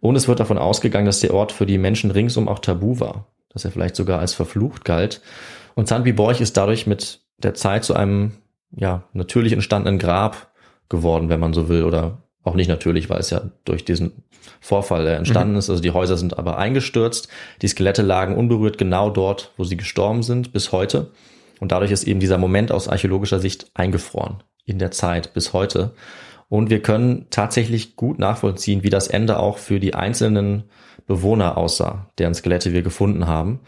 Und es wird davon ausgegangen, dass der Ort für die Menschen ringsum auch tabu war, dass er vielleicht sogar als verflucht galt. Und Sandby Borch ist dadurch mit der Zeit zu einem ja natürlich entstandenen Grab geworden, wenn man so will, oder auch nicht natürlich, weil es ja durch diesen Vorfall entstanden mhm. ist. Also die Häuser sind aber eingestürzt, die Skelette lagen unberührt genau dort, wo sie gestorben sind, bis heute. Und dadurch ist eben dieser Moment aus archäologischer Sicht eingefroren in der Zeit bis heute. Und wir können tatsächlich gut nachvollziehen, wie das Ende auch für die einzelnen Bewohner aussah, deren Skelette wir gefunden haben.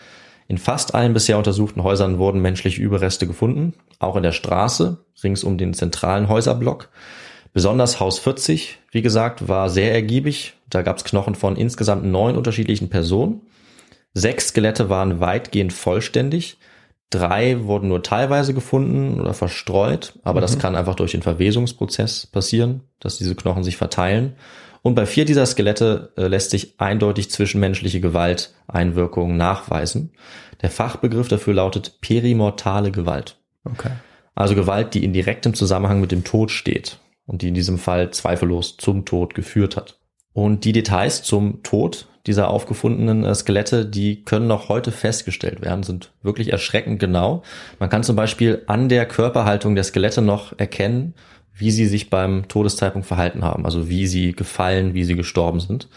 In fast allen bisher untersuchten Häusern wurden menschliche Überreste gefunden, auch in der Straße, rings um den zentralen Häuserblock. Besonders Haus 40, wie gesagt, war sehr ergiebig. Da gab es Knochen von insgesamt neun unterschiedlichen Personen. Sechs Skelette waren weitgehend vollständig. Drei wurden nur teilweise gefunden oder verstreut, aber mhm. das kann einfach durch den Verwesungsprozess passieren, dass diese Knochen sich verteilen. Und bei vier dieser Skelette äh, lässt sich eindeutig zwischenmenschliche Gewalteinwirkungen nachweisen. Der Fachbegriff dafür lautet perimortale Gewalt. Okay. Also Gewalt, die in direktem Zusammenhang mit dem Tod steht und die in diesem Fall zweifellos zum Tod geführt hat. Und die Details zum Tod dieser aufgefundenen äh, Skelette, die können noch heute festgestellt werden, sind wirklich erschreckend genau. Man kann zum Beispiel an der Körperhaltung der Skelette noch erkennen, wie sie sich beim Todeszeitpunkt verhalten haben, also wie sie gefallen, wie sie gestorben sind.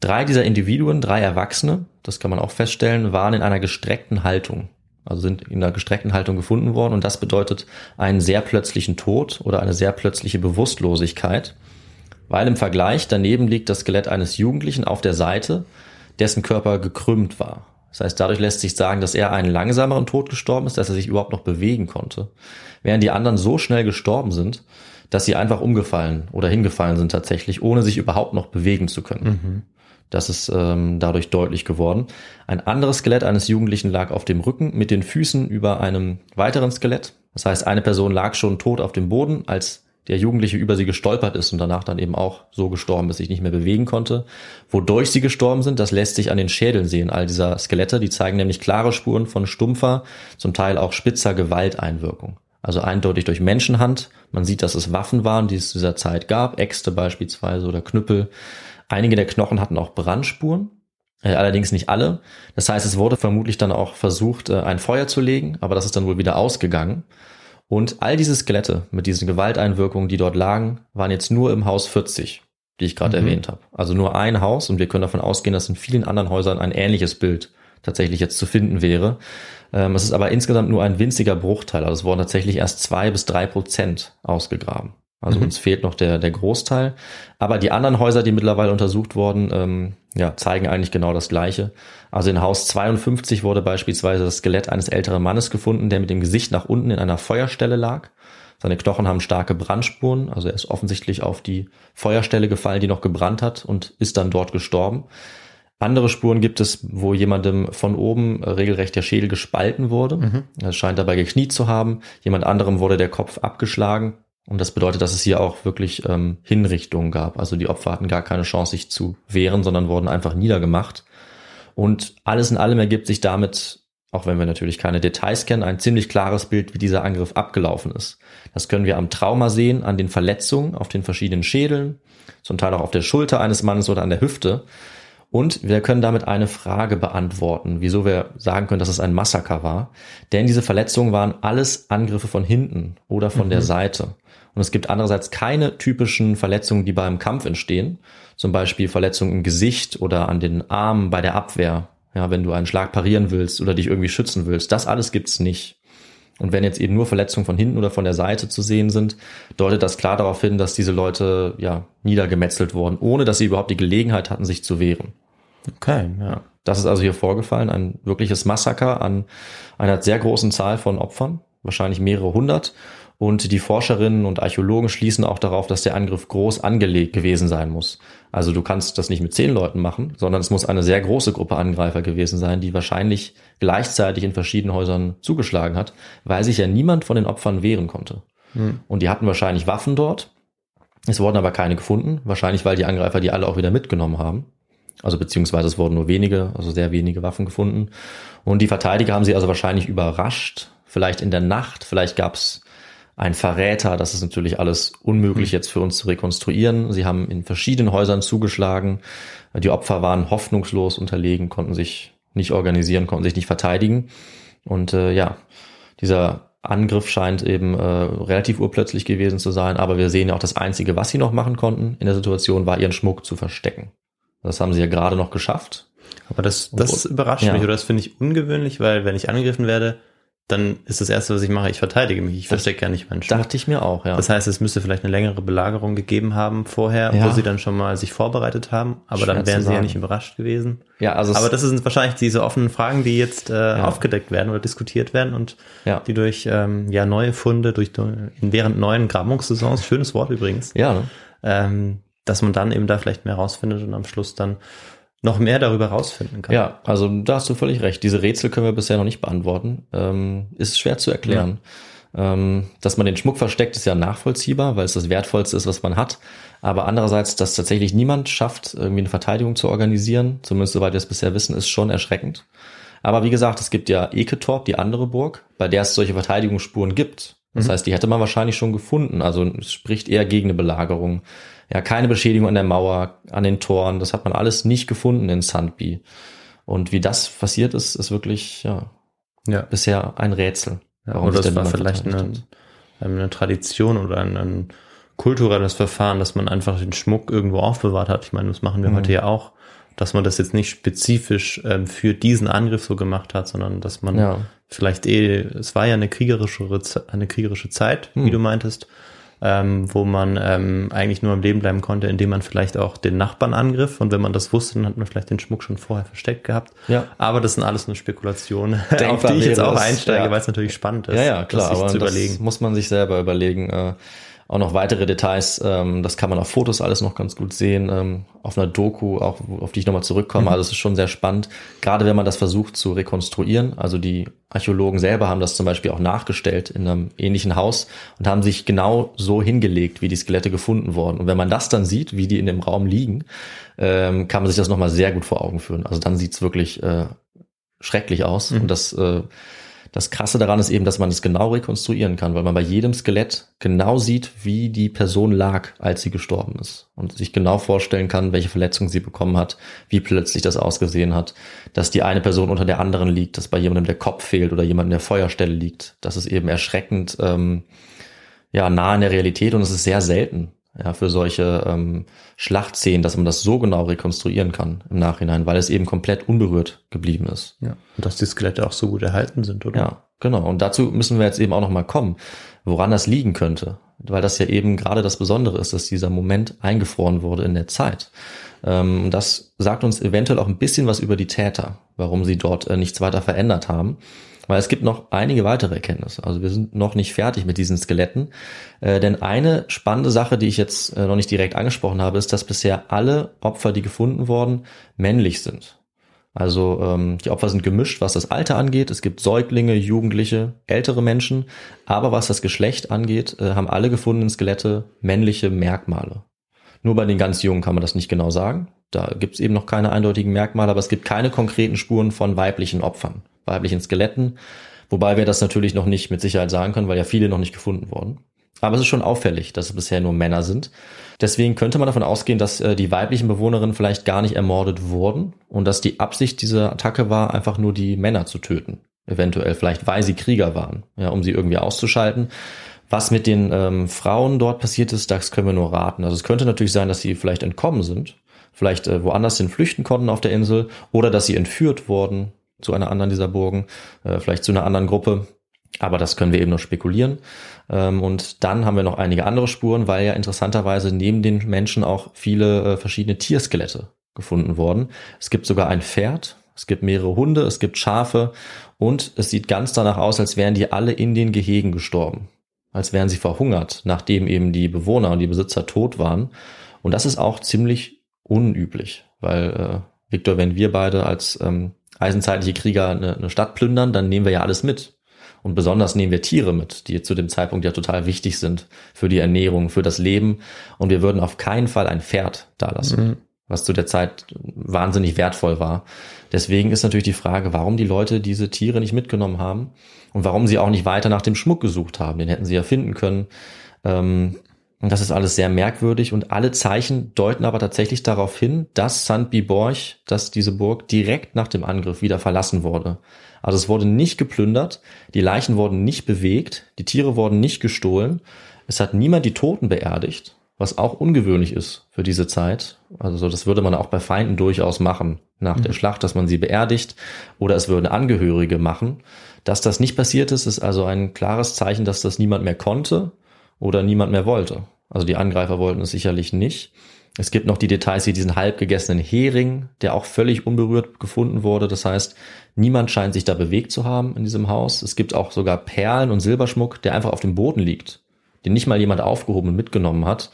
Drei dieser Individuen, drei Erwachsene, das kann man auch feststellen, waren in einer gestreckten Haltung. Also sind in einer gestreckten Haltung gefunden worden und das bedeutet einen sehr plötzlichen Tod oder eine sehr plötzliche Bewusstlosigkeit, weil im Vergleich daneben liegt das Skelett eines Jugendlichen auf der Seite, dessen Körper gekrümmt war. Das heißt, dadurch lässt sich sagen, dass er einen langsameren Tod gestorben ist, dass er sich überhaupt noch bewegen konnte, während die anderen so schnell gestorben sind, dass sie einfach umgefallen oder hingefallen sind tatsächlich, ohne sich überhaupt noch bewegen zu können. Mhm. Das ist ähm, dadurch deutlich geworden. Ein anderes Skelett eines Jugendlichen lag auf dem Rücken mit den Füßen über einem weiteren Skelett. Das heißt, eine Person lag schon tot auf dem Boden, als der Jugendliche über sie gestolpert ist und danach dann eben auch so gestorben ist, sich nicht mehr bewegen konnte. Wodurch sie gestorben sind, das lässt sich an den Schädeln sehen, all dieser Skelette. Die zeigen nämlich klare Spuren von stumpfer, zum Teil auch spitzer Gewalteinwirkung. Also eindeutig durch Menschenhand. Man sieht, dass es Waffen waren, die es zu dieser Zeit gab, Äxte beispielsweise oder Knüppel. Einige der Knochen hatten auch Brandspuren, äh, allerdings nicht alle. Das heißt, es wurde vermutlich dann auch versucht, äh, ein Feuer zu legen, aber das ist dann wohl wieder ausgegangen. Und all diese Skelette mit diesen Gewalteinwirkungen, die dort lagen, waren jetzt nur im Haus 40, die ich gerade mhm. erwähnt habe. Also nur ein Haus und wir können davon ausgehen, dass in vielen anderen Häusern ein ähnliches Bild tatsächlich jetzt zu finden wäre. Ähm, es ist aber insgesamt nur ein winziger Bruchteil. Also es wurden tatsächlich erst zwei bis drei Prozent ausgegraben. Also mhm. uns fehlt noch der, der Großteil. Aber die anderen Häuser, die mittlerweile untersucht wurden, ähm, ja, zeigen eigentlich genau das Gleiche. Also in Haus 52 wurde beispielsweise das Skelett eines älteren Mannes gefunden, der mit dem Gesicht nach unten in einer Feuerstelle lag. Seine Knochen haben starke Brandspuren, also er ist offensichtlich auf die Feuerstelle gefallen, die noch gebrannt hat und ist dann dort gestorben. Andere Spuren gibt es, wo jemandem von oben regelrecht der Schädel gespalten wurde. Mhm. Er scheint dabei gekniet zu haben. Jemand anderem wurde der Kopf abgeschlagen. Und das bedeutet, dass es hier auch wirklich ähm, Hinrichtungen gab. Also die Opfer hatten gar keine Chance, sich zu wehren, sondern wurden einfach niedergemacht. Und alles in allem ergibt sich damit, auch wenn wir natürlich keine Details kennen, ein ziemlich klares Bild, wie dieser Angriff abgelaufen ist. Das können wir am Trauma sehen, an den Verletzungen auf den verschiedenen Schädeln, zum Teil auch auf der Schulter eines Mannes oder an der Hüfte. Und wir können damit eine Frage beantworten, wieso wir sagen können, dass es ein Massaker war. Denn diese Verletzungen waren alles Angriffe von hinten oder von mhm. der Seite. Und es gibt andererseits keine typischen Verletzungen, die beim Kampf entstehen. Zum Beispiel Verletzungen im Gesicht oder an den Armen bei der Abwehr. Ja, wenn du einen Schlag parieren willst oder dich irgendwie schützen willst. Das alles gibt's nicht. Und wenn jetzt eben nur Verletzungen von hinten oder von der Seite zu sehen sind, deutet das klar darauf hin, dass diese Leute ja niedergemetzelt wurden, ohne dass sie überhaupt die Gelegenheit hatten, sich zu wehren. Okay, ja. Das ist also hier vorgefallen, ein wirkliches Massaker an einer sehr großen Zahl von Opfern, wahrscheinlich mehrere hundert. Und die Forscherinnen und Archäologen schließen auch darauf, dass der Angriff groß angelegt gewesen sein muss. Also du kannst das nicht mit zehn Leuten machen, sondern es muss eine sehr große Gruppe Angreifer gewesen sein, die wahrscheinlich gleichzeitig in verschiedenen Häusern zugeschlagen hat, weil sich ja niemand von den Opfern wehren konnte. Hm. Und die hatten wahrscheinlich Waffen dort. Es wurden aber keine gefunden, wahrscheinlich weil die Angreifer die alle auch wieder mitgenommen haben. Also beziehungsweise es wurden nur wenige, also sehr wenige Waffen gefunden. Und die Verteidiger haben sie also wahrscheinlich überrascht, vielleicht in der Nacht, vielleicht gab es einen Verräter, das ist natürlich alles unmöglich hm. jetzt für uns zu rekonstruieren. Sie haben in verschiedenen Häusern zugeschlagen, die Opfer waren hoffnungslos unterlegen, konnten sich nicht organisieren, konnten sich nicht verteidigen. Und äh, ja, dieser Angriff scheint eben äh, relativ urplötzlich gewesen zu sein, aber wir sehen ja auch das Einzige, was sie noch machen konnten in der Situation, war ihren Schmuck zu verstecken. Das haben sie ja gerade noch geschafft. Aber das, das überrascht Ja. mich oder das finde ich ungewöhnlich, weil wenn ich angegriffen werde, dann ist das Erste, was ich mache, ich verteidige mich. Ich verstecke ja nicht meinen Schmuck. Dachte ich mir auch, ja. Das heißt, es müsste vielleicht eine längere Belagerung gegeben haben vorher, Ja. wo sie dann schon mal sich vorbereitet haben, aber Schwer dann wären sie ja nicht überrascht gewesen. ja, also Aber das sind wahrscheinlich diese offenen Fragen, die jetzt äh, aufgedeckt werden oder diskutiert werden und Ja. die durch ähm, ja neue Funde, durch während neuen Grabungssaisons, schönes Wort übrigens, ja, ne? ähm, dass man dann eben da vielleicht mehr rausfindet und am Schluss dann noch mehr darüber rausfinden kann. Ja, also da hast du völlig recht. Diese Rätsel können wir bisher noch nicht beantworten. Ähm, ist schwer zu erklären. Ähm, dass man den Schmuck versteckt, ist ja nachvollziehbar, weil es das Wertvollste ist, was man hat. Aber andererseits, dass tatsächlich niemand schafft, irgendwie eine Verteidigung zu organisieren, zumindest soweit wir es bisher wissen, ist schon erschreckend. Aber wie gesagt, es gibt ja Eketorp, die andere Burg, bei der es solche Verteidigungsspuren gibt. Das heißt, die hätte man wahrscheinlich schon gefunden. Also es spricht eher gegen eine Belagerung. Ja, keine Beschädigung an der Mauer, an den Toren. Das hat man alles nicht gefunden in Sandby. Und wie das passiert ist, ist wirklich ja ja. bisher ein Rätsel. Ja, oder sich es da war vielleicht eine, eine Tradition oder ein, ein kulturelles Verfahren, dass man einfach den Schmuck irgendwo aufbewahrt hat. Ich meine, das machen wir Mhm. heute ja auch, dass man das jetzt nicht spezifisch ähm, für diesen Angriff so gemacht hat, sondern dass man Ja. vielleicht eh, es war ja eine kriegerische, eine kriegerische Zeit, wie Hm. du meintest, ähm, wo man ähm, eigentlich nur am Leben bleiben konnte, indem man vielleicht auch den Nachbarn angriff. Und wenn man das wusste, dann hat man vielleicht den Schmuck schon vorher versteckt gehabt. Ja. Aber das sind alles nur Spekulationen, Denkbar auf die ich jetzt auch einsteige, ja. weil es natürlich spannend ist, Ja, ja, klar, das sich aber zu das überlegen. muss man sich selber überlegen. Äh, auch noch weitere Details, ähm, das kann man auf Fotos alles noch ganz gut sehen, ähm, auf einer Doku, auch auf die ich nochmal zurückkomme. Also es ist schon sehr spannend, gerade wenn man das versucht zu rekonstruieren. Also die Archäologen selber haben das zum Beispiel auch nachgestellt in einem ähnlichen Haus und haben sich genau so hingelegt, wie die Skelette gefunden wurden. Und wenn man das dann sieht, wie die in dem Raum liegen, ähm, kann man sich das nochmal sehr gut vor Augen führen. Also dann sieht's wirklich äh, schrecklich aus. Und das äh, das Krasse daran ist eben, dass man es genau rekonstruieren kann, weil man bei jedem Skelett genau sieht, wie die Person lag, als sie gestorben ist. Und sich genau vorstellen kann, welche Verletzung sie bekommen hat, wie plötzlich das ausgesehen hat, dass die eine Person unter der anderen liegt, dass bei jemandem der Kopf fehlt oder jemand in der Feuerstelle liegt. Das ist eben erschreckend ähm, ja, nah in der Realität und es ist sehr selten ja, für solche ähm, Schlachtszenen, dass man das so genau rekonstruieren kann im Nachhinein, weil es eben komplett unberührt geblieben ist. Ja. Und dass die Skelette auch so gut erhalten sind, oder? Ja, genau. Und dazu müssen wir jetzt eben auch noch mal kommen, woran das liegen könnte. Weil das ja eben gerade das Besondere ist, dass dieser Moment eingefroren wurde in der Zeit. Ähm, Und das sagt uns eventuell auch ein bisschen was über die Täter, warum sie dort äh, nichts weiter verändert haben. Weil es gibt noch einige weitere Erkenntnisse. Also wir sind noch nicht fertig mit diesen Skeletten. Äh, denn eine spannende Sache, die ich jetzt äh, noch nicht direkt angesprochen habe, ist, dass bisher alle Opfer, die gefunden wurden, männlich sind. Also ähm, die Opfer sind gemischt, was das Alter angeht. Es gibt Säuglinge, Jugendliche, ältere Menschen. Aber was das Geschlecht angeht, äh, haben alle gefundenen Skelette männliche Merkmale. Nur bei den ganz Jungen kann man das nicht genau sagen. Da gibt es eben noch keine eindeutigen Merkmale, aber es gibt keine konkreten Spuren von weiblichen Opfern, weiblichen Skeletten. Wobei wir das natürlich noch nicht mit Sicherheit sagen können, weil ja viele noch nicht gefunden wurden. Aber es ist schon auffällig, dass es bisher nur Männer sind. Deswegen könnte man davon ausgehen, dass äh, die weiblichen Bewohnerinnen vielleicht gar nicht ermordet wurden und dass die Absicht dieser Attacke war, einfach nur die Männer zu töten. Eventuell, vielleicht weil sie Krieger waren, ja, um sie irgendwie auszuschalten. Was mit den ähm, Frauen dort passiert ist, das können wir nur raten. Also es könnte natürlich sein, dass sie vielleicht entkommen sind, vielleicht äh, woanders hin flüchten konnten auf der Insel oder dass sie entführt wurden zu einer anderen dieser Burgen, äh, vielleicht zu einer anderen Gruppe. Aber das können wir eben nur spekulieren. Ähm, und dann haben wir noch einige andere Spuren, weil ja interessanterweise neben den Menschen auch viele äh, verschiedene Tierskelette gefunden wurden. Es gibt sogar ein Pferd, es gibt mehrere Hunde, es gibt Schafe und es sieht ganz danach aus, als wären die alle in den Gehegen gestorben. Als wären sie verhungert, nachdem eben die Bewohner und die Besitzer tot waren. Und das ist auch ziemlich unüblich, weil, äh, Victor, wenn wir beide als ähm, eisenzeitliche Krieger eine, eine Stadt plündern, dann nehmen wir ja alles mit. Und besonders nehmen wir Tiere mit, die zu dem Zeitpunkt ja total wichtig sind für die Ernährung, für das Leben. Und wir würden auf keinen Fall ein Pferd dalassen, was zu der Zeit wahnsinnig wertvoll war. Deswegen ist natürlich die Frage, warum die Leute diese Tiere nicht mitgenommen haben und warum sie auch nicht weiter nach dem Schmuck gesucht haben. Den hätten sie ja finden können. Ähm, Und das ist alles sehr merkwürdig und alle Zeichen deuten aber tatsächlich darauf hin, dass St. Biborch, dass diese Burg direkt nach dem Angriff wieder verlassen wurde. Also es wurde nicht geplündert, die Leichen wurden nicht bewegt, die Tiere wurden nicht gestohlen, es hat niemand die Toten beerdigt, was auch ungewöhnlich ist für diese Zeit. Also das würde man auch bei Feinden durchaus machen nach der Schlacht, dass man sie beerdigt oder es würden Angehörige machen. Dass das nicht passiert ist, ist also ein klares Zeichen, dass das niemand mehr konnte oder niemand mehr wollte. Also die Angreifer wollten es sicherlich nicht. Es gibt noch die Details wie diesen halb gegessenen Hering, der auch völlig unberührt gefunden wurde. Das heißt, niemand scheint sich da bewegt zu haben in diesem Haus. Es gibt auch sogar Perlen und Silberschmuck, der einfach auf dem Boden liegt, den nicht mal jemand aufgehoben und mitgenommen hat.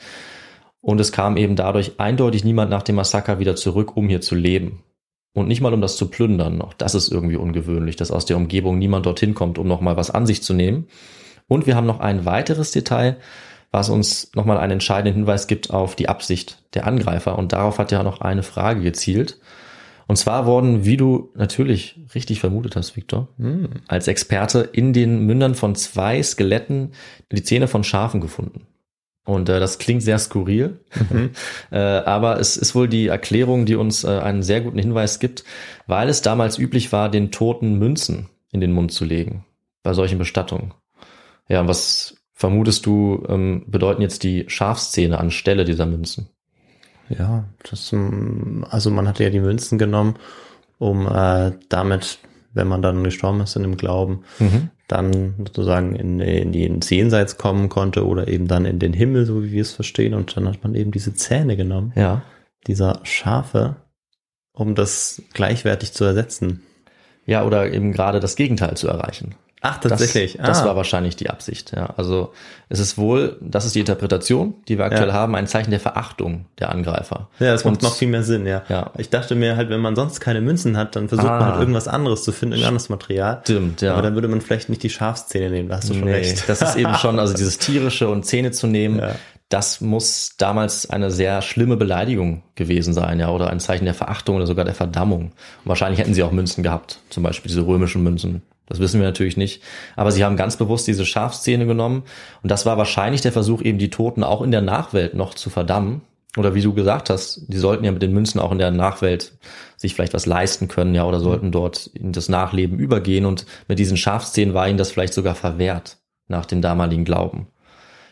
Und es kam eben dadurch eindeutig niemand nach dem Massaker wieder zurück, um hier zu leben. Und nicht mal um das zu plündern. Auch das ist irgendwie ungewöhnlich, dass aus der Umgebung niemand dorthin kommt, um nochmal was an sich zu nehmen. Und wir haben noch ein weiteres Detail, was uns nochmal einen entscheidenden Hinweis gibt auf die Absicht der Angreifer. Und darauf hat ja noch eine Frage gezielt. Und zwar wurden, wie du natürlich richtig vermutet hast, Victor, als Experte in den Mündern von zwei Skeletten die Zähne von Schafen gefunden. Und äh, das klingt sehr skurril, äh, aber es ist wohl die Erklärung, die uns äh, einen sehr guten Hinweis gibt, weil es damals üblich war, den Toten Münzen in den Mund zu legen bei solchen Bestattungen. Ja, was vermutest du, ähm, bedeuten jetzt die Schafszähne anstelle dieser Münzen? Ja, das, ähm, also man hatte ja die Münzen genommen, um äh, damit, wenn man dann gestorben ist in dem Glauben, dann sozusagen in, in die ins Jenseits kommen konnte oder eben dann in den Himmel, so wie wir es verstehen. Und dann hat man eben diese Zähne genommen, Ja. dieser Schafe, um das gleichwertig zu ersetzen. Ja, oder eben gerade das Gegenteil zu erreichen. Ach, Das, tatsächlich. das Ah. war wahrscheinlich die Absicht. Ja. Also es ist wohl, das ist die Interpretation, die wir aktuell Ja. haben, ein Zeichen der Verachtung der Angreifer. Ja, das macht noch viel mehr Sinn, ja. Ja. Ich dachte mir halt, wenn man sonst keine Münzen hat, dann versucht man Ah. halt irgendwas anderes zu finden, irgendein anderes Material. Stimmt, ja. Aber dann würde man vielleicht nicht die Schafszähne nehmen, da hast du schon Nee, recht. das ist eben schon, also dieses tierische und Zähne zu nehmen, Ja. das muss damals eine sehr schlimme Beleidigung gewesen sein, ja, oder ein Zeichen der Verachtung oder sogar der Verdammung. Und wahrscheinlich hätten sie auch Münzen gehabt, zum Beispiel diese römischen Münzen. Das wissen wir natürlich nicht. Aber sie haben ganz bewusst diese Schafszähne genommen. Und das war wahrscheinlich der Versuch, eben die Toten auch in der Nachwelt noch zu verdammen. Oder wie du gesagt hast, die sollten ja mit den Münzen auch in der Nachwelt sich vielleicht was leisten können, ja, oder sollten dort in das Nachleben übergehen. Und mit diesen Schafszähnen war ihnen das vielleicht sogar verwehrt nach dem damaligen Glauben.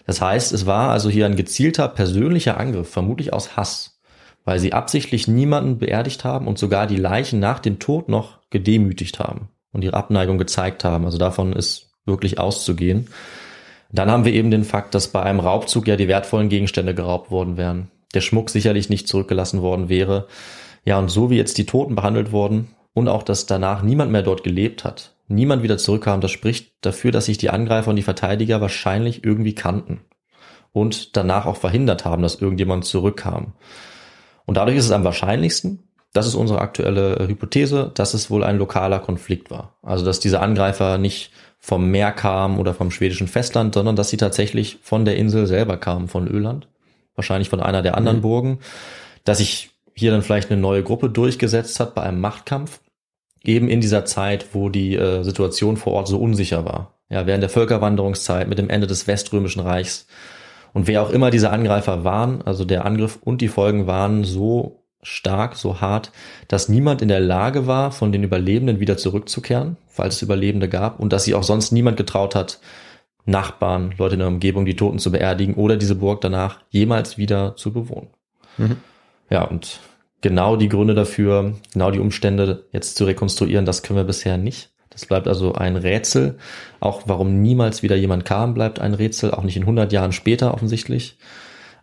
Das heißt, es war also hier ein gezielter persönlicher Angriff, vermutlich aus Hass, weil sie absichtlich niemanden beerdigt haben und sogar die Leichen nach dem Tod noch gedemütigt haben und ihre Abneigung gezeigt haben. Also davon ist wirklich auszugehen. Dann haben wir eben den Fakt, dass bei einem Raubzug ja die wertvollen Gegenstände geraubt worden wären. Der Schmuck sicherlich nicht zurückgelassen worden wäre. Ja, und so wie jetzt die Toten behandelt wurden und auch, dass danach niemand mehr dort gelebt hat, niemand wieder zurückkam, das spricht dafür, dass sich die Angreifer und die Verteidiger wahrscheinlich irgendwie kannten und danach auch verhindert haben, dass irgendjemand zurückkam. Und dadurch ist es am wahrscheinlichsten, das ist unsere aktuelle Hypothese, dass es wohl ein lokaler Konflikt war. Also dass diese Angreifer nicht vom Meer kamen oder vom schwedischen Festland, sondern dass sie tatsächlich von der Insel selber kamen, von Öland, wahrscheinlich von einer der anderen Burgen, dass sich hier dann vielleicht eine neue Gruppe durchgesetzt hat bei einem Machtkampf, eben in dieser Zeit, wo die äh, Situation vor Ort so unsicher war. Ja, während der Völkerwanderungszeit mit dem Ende des Weströmischen Reichs. Und wer auch immer diese Angreifer waren, also der Angriff und die Folgen waren so stark, so hart, dass niemand in der Lage war, von den Überlebenden wieder zurückzukehren, falls es Überlebende gab, und dass sich auch sonst niemand getraut hat, Nachbarn, Leute in der Umgebung, die Toten zu beerdigen oder diese Burg danach jemals wieder zu bewohnen. Ja, und genau die Gründe dafür, genau die Umstände jetzt zu rekonstruieren, das können wir bisher nicht. Das bleibt also ein Rätsel. Auch warum niemals wieder jemand kam, bleibt ein Rätsel, auch nicht in 100 Jahren später offensichtlich.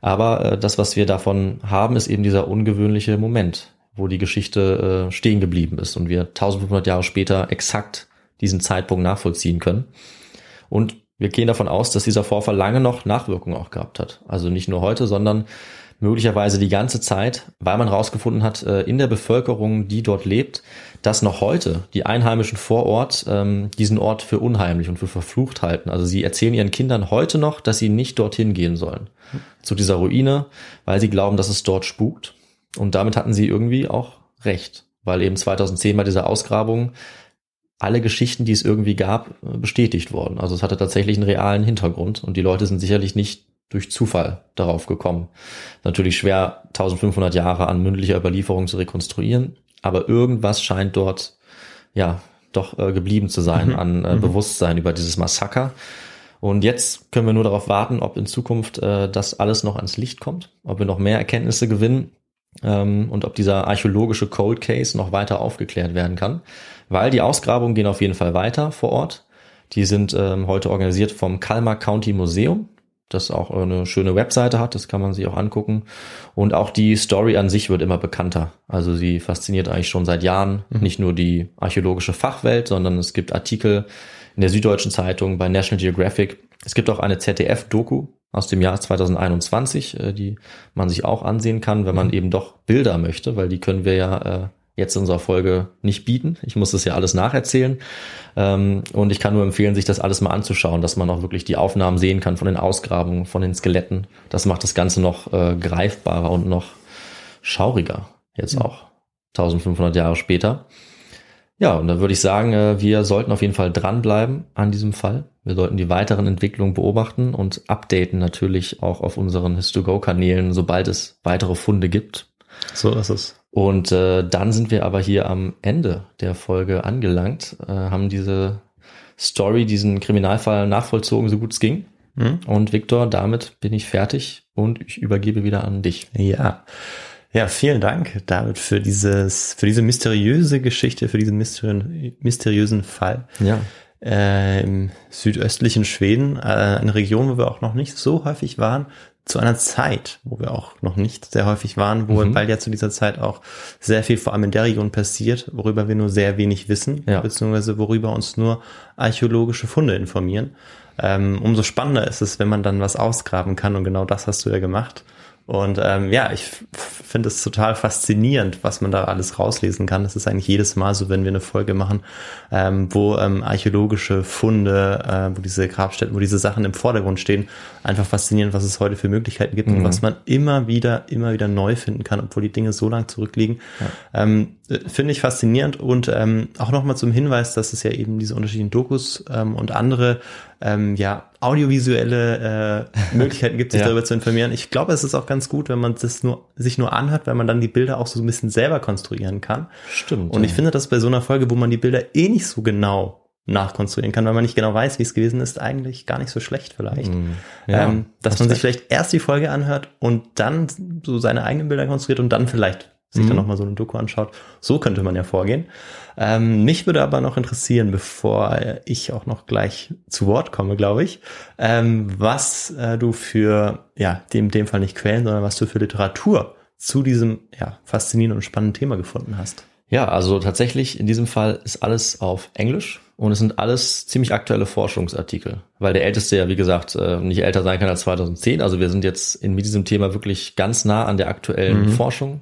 Aber äh, das, was wir davon haben, ist eben dieser ungewöhnliche Moment, wo die Geschichte äh, stehen geblieben ist und wir 1500 Jahre später exakt diesen Zeitpunkt nachvollziehen können. Und wir gehen davon aus, dass dieser Vorfall lange noch Nachwirkungen auch gehabt hat. Also nicht nur heute, sondern möglicherweise die ganze Zeit, weil man herausgefunden hat äh, in der Bevölkerung, die dort lebt, dass noch heute die Einheimischen vor Ort ähm, diesen Ort für unheimlich und für verflucht halten. Also sie erzählen ihren Kindern heute noch, dass sie nicht dorthin gehen sollen, zu dieser Ruine, weil sie glauben, dass es dort spukt. Und damit hatten sie irgendwie auch recht, weil eben 2010 bei dieser Ausgrabung alle Geschichten, die es irgendwie gab, äh, bestätigt wurden. Also es hatte tatsächlich einen realen Hintergrund und die Leute sind sicherlich nicht durch Zufall darauf gekommen. Natürlich schwer 1500 Jahre an mündlicher Überlieferung zu rekonstruieren, aber irgendwas scheint dort ja doch äh, geblieben zu sein Mhm. an äh, Bewusstsein über dieses Massaker. Und jetzt können wir nur darauf warten, ob in Zukunft äh, das alles noch ans Licht kommt, ob wir noch mehr Erkenntnisse gewinnen ähm, und ob dieser archäologische Cold Case noch weiter aufgeklärt werden kann. Weil die Ausgrabungen gehen auf jeden Fall weiter vor Ort. Die sind ähm, heute organisiert vom Kalmar County Museum, das auch eine schöne Webseite hat, das kann man sich auch angucken. Und auch die Story an sich wird immer bekannter. Also sie fasziniert eigentlich schon seit Jahren nicht nur die archäologische Fachwelt, sondern es gibt Artikel in der Süddeutschen Zeitung, bei National Geographic. Es gibt auch eine ZDF-Doku aus dem Jahr 2021, äh, die man sich auch ansehen kann, wenn man eben doch Bilder möchte, weil die können wir ja äh, jetzt in unserer Folge nicht bieten. Ich muss das ja alles nacherzählen. Ähm, und ich kann nur empfehlen, sich das alles mal anzuschauen, dass man auch wirklich die Aufnahmen sehen kann von den Ausgrabungen, von den Skeletten. Das macht das Ganze noch äh, greifbarer und noch schauriger. Jetzt auch 1500 Jahre später. Ja, und da würde ich sagen, äh, wir sollten auf jeden Fall dranbleiben an diesem Fall. Wir sollten die weiteren Entwicklungen beobachten und updaten natürlich auch auf unseren His2Go-Kanälen, sobald es weitere Funde gibt. So ist es. Und äh, dann sind wir aber hier am Ende der Folge angelangt, äh, haben diese Story, diesen Kriminalfall nachvollzogen, so gut es ging. Hm? Und Viktor, damit bin ich fertig und ich übergebe wieder an dich. Ja. Ja, vielen Dank, David, für dieses, für diese mysteriöse Geschichte, für diesen mysteriösen, mysteriösen Fall. Ja. Äh, Im südöstlichen Schweden, äh, eine Region, wo wir auch noch nicht so häufig waren, zu einer Zeit, wo wir auch noch nicht sehr häufig waren, wo, Mhm. weil ja zu dieser Zeit auch sehr viel vor allem in der Region passiert, worüber wir nur sehr wenig wissen, Ja. beziehungsweise worüber uns nur archäologische Funde informieren. Ähm, umso spannender ist es, wenn man dann was ausgraben kann und genau das hast du ja gemacht. Und ähm, ja, ich finde es total faszinierend, was man da alles rauslesen kann. Das ist eigentlich jedes Mal so, wenn wir eine Folge machen, ähm, wo ähm, archäologische Funde, äh, wo diese Grabstätten, wo diese Sachen im Vordergrund stehen, einfach faszinierend, was es heute für Möglichkeiten gibt und was man immer wieder, immer wieder neu finden kann, obwohl die Dinge so lang zurückliegen. Ähm, äh, finde ich faszinierend und ähm, auch nochmal zum Hinweis, dass es ja eben diese unterschiedlichen Dokus ähm, und andere ähm, ja audiovisuelle äh, Möglichkeiten gibt, sich Ja. darüber zu informieren. Ich glaube, es ist auch ganz gut, wenn man das nur sich nur anhört, weil man dann die Bilder auch so ein bisschen selber konstruieren kann. Stimmt. Und ich finde das bei so einer Folge, wo man die Bilder eh nicht so genau nachkonstruieren kann, weil man nicht genau weiß, wie es gewesen ist, eigentlich gar nicht so schlecht vielleicht. Mm, ja, ähm, dass man sich vielleicht erst die Folge anhört und dann so seine eigenen Bilder konstruiert und dann vielleicht sich Mhm. dann nochmal so eine Doku anschaut. So könnte man ja vorgehen. Ähm, mich würde aber noch interessieren, bevor ich auch noch gleich zu Wort komme, glaube ich, ähm, was äh, du für, ja, dem, dem Fall nicht Quellen, sondern was du für Literatur zu diesem ja, faszinierenden und spannenden Thema gefunden hast. Ja, also tatsächlich in diesem Fall ist alles auf Englisch und es sind alles ziemlich aktuelle Forschungsartikel, weil der älteste ja, wie gesagt, äh, nicht älter sein kann als 2010. Also wir sind jetzt in, mit diesem Thema wirklich ganz nah an der aktuellen Forschung,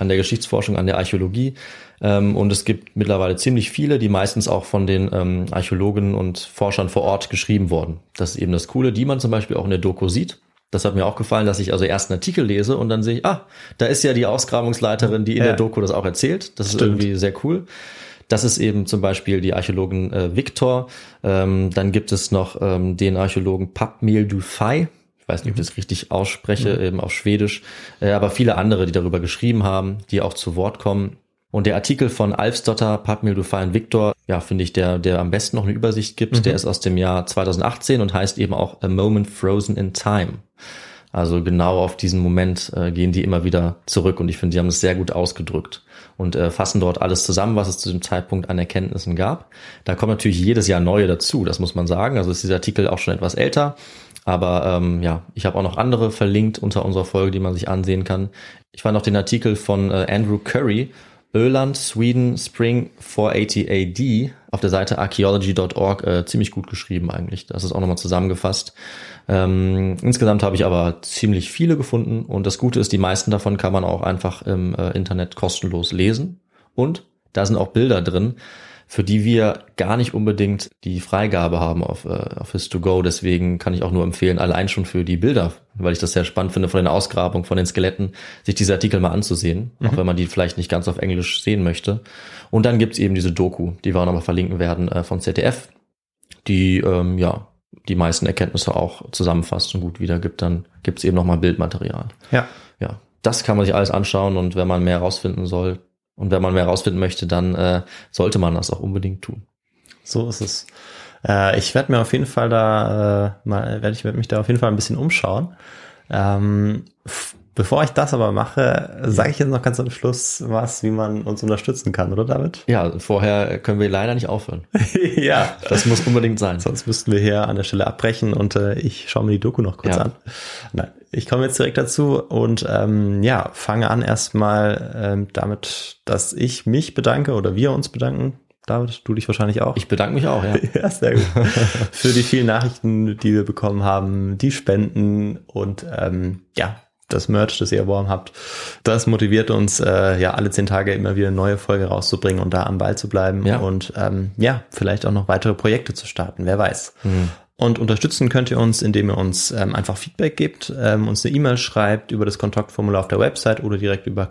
an der Geschichtsforschung, an der Archäologie. Ähm, Und es gibt mittlerweile ziemlich viele, die meistens auch von den ähm, Archäologen und Forschern vor Ort geschrieben wurden. Das ist eben das Coole, die man zum Beispiel auch in der Doku sieht. Das hat mir auch gefallen, dass ich also erst einen Artikel lese und dann sehe ich, ah, da ist ja die Ausgrabungsleiterin, die in Ja. der Doku das auch erzählt. Das ist Stimmt. irgendwie sehr cool. Das ist eben zum Beispiel die Archäologin äh, Victor. Ähm, dann gibt es noch ähm, den Archäologen Papmil Dufay. Ich weiß nicht, ob ich das richtig ausspreche, eben auf Schwedisch. Äh, aber viele andere, die darüber geschrieben haben, die auch zu Wort kommen. Und der Artikel von Alfsdotter, Papmil Dufay und Victor, ja, finde ich, der, der am besten noch eine Übersicht gibt, der ist aus dem Jahr 2018 und heißt eben auch A Moment Frozen in Time. Also genau auf diesen Moment äh, gehen die immer wieder zurück und ich finde, die haben das sehr gut ausgedrückt und äh, fassen dort alles zusammen, was es zu dem Zeitpunkt an Erkenntnissen gab. Da kommen natürlich jedes Jahr neue dazu, das muss man sagen. Also ist dieser Artikel auch schon etwas älter, aber ähm, ja, ich habe auch noch andere verlinkt unter unserer Folge, die man sich ansehen kann. Ich fand auch den Artikel von äh, Andrew Curry, Irland, Sweden, Spring 480 AD auf der Seite archaeology.org äh, ziemlich gut geschrieben eigentlich. Das ist auch nochmal zusammengefasst. Ähm, insgesamt habe ich aber ziemlich viele gefunden und das Gute ist, die meisten davon kann man auch einfach im äh, Internet kostenlos lesen und da sind auch Bilder drin, für die wir gar nicht unbedingt die Freigabe haben auf, äh, auf His2Go. Deswegen kann ich auch nur empfehlen, allein schon für die Bilder, weil ich das sehr spannend finde, von den Ausgrabungen, von den Skeletten, sich diese Artikel mal anzusehen, auch wenn man die vielleicht nicht ganz auf Englisch sehen möchte. Und dann gibt's eben diese Doku, die wir auch nochmal verlinken werden äh, von ZDF, die ähm, ja die meisten Erkenntnisse auch zusammenfasst und gut wiedergibt, dann gibt es eben nochmal Bildmaterial. Ja. Ja, das kann man sich alles anschauen und wenn man mehr herausfinden soll und wenn man mehr herausfinden möchte, dann äh, sollte man das auch unbedingt tun. So ist es. Äh, ich werde mir auf jeden Fall da äh, mal, werde ich werd mich da auf jeden Fall ein bisschen umschauen. Ähm, bevor ich das aber mache, sage ich jetzt noch ganz am Schluss was, wie man uns unterstützen kann, oder David? Ja, vorher können wir leider nicht aufhören. ja. Das muss unbedingt sein. Sonst müssten wir hier an der Stelle abbrechen und äh, ich schaue mir die Doku noch kurz Ja. an. Nein, ich komme jetzt direkt dazu und ähm, ja, fange an erstmal ähm, damit, dass ich mich bedanke oder wir uns bedanken. David, du dich wahrscheinlich auch. Ich bedanke mich auch, ja. Ja, sehr gut. Für die vielen Nachrichten, die wir bekommen haben, die Spenden und ähm, ja, das Merch, das ihr erworben habt. Das motiviert uns, äh, ja, alle zehn Tage immer wieder eine neue Folge rauszubringen und da am Ball zu bleiben Ja. und ähm, ja, vielleicht auch noch weitere Projekte zu starten, wer weiß. Und unterstützen könnt ihr uns, indem ihr uns ähm, einfach Feedback gebt, ähm, uns eine E-Mail schreibt über das Kontaktformular auf der Website oder direkt über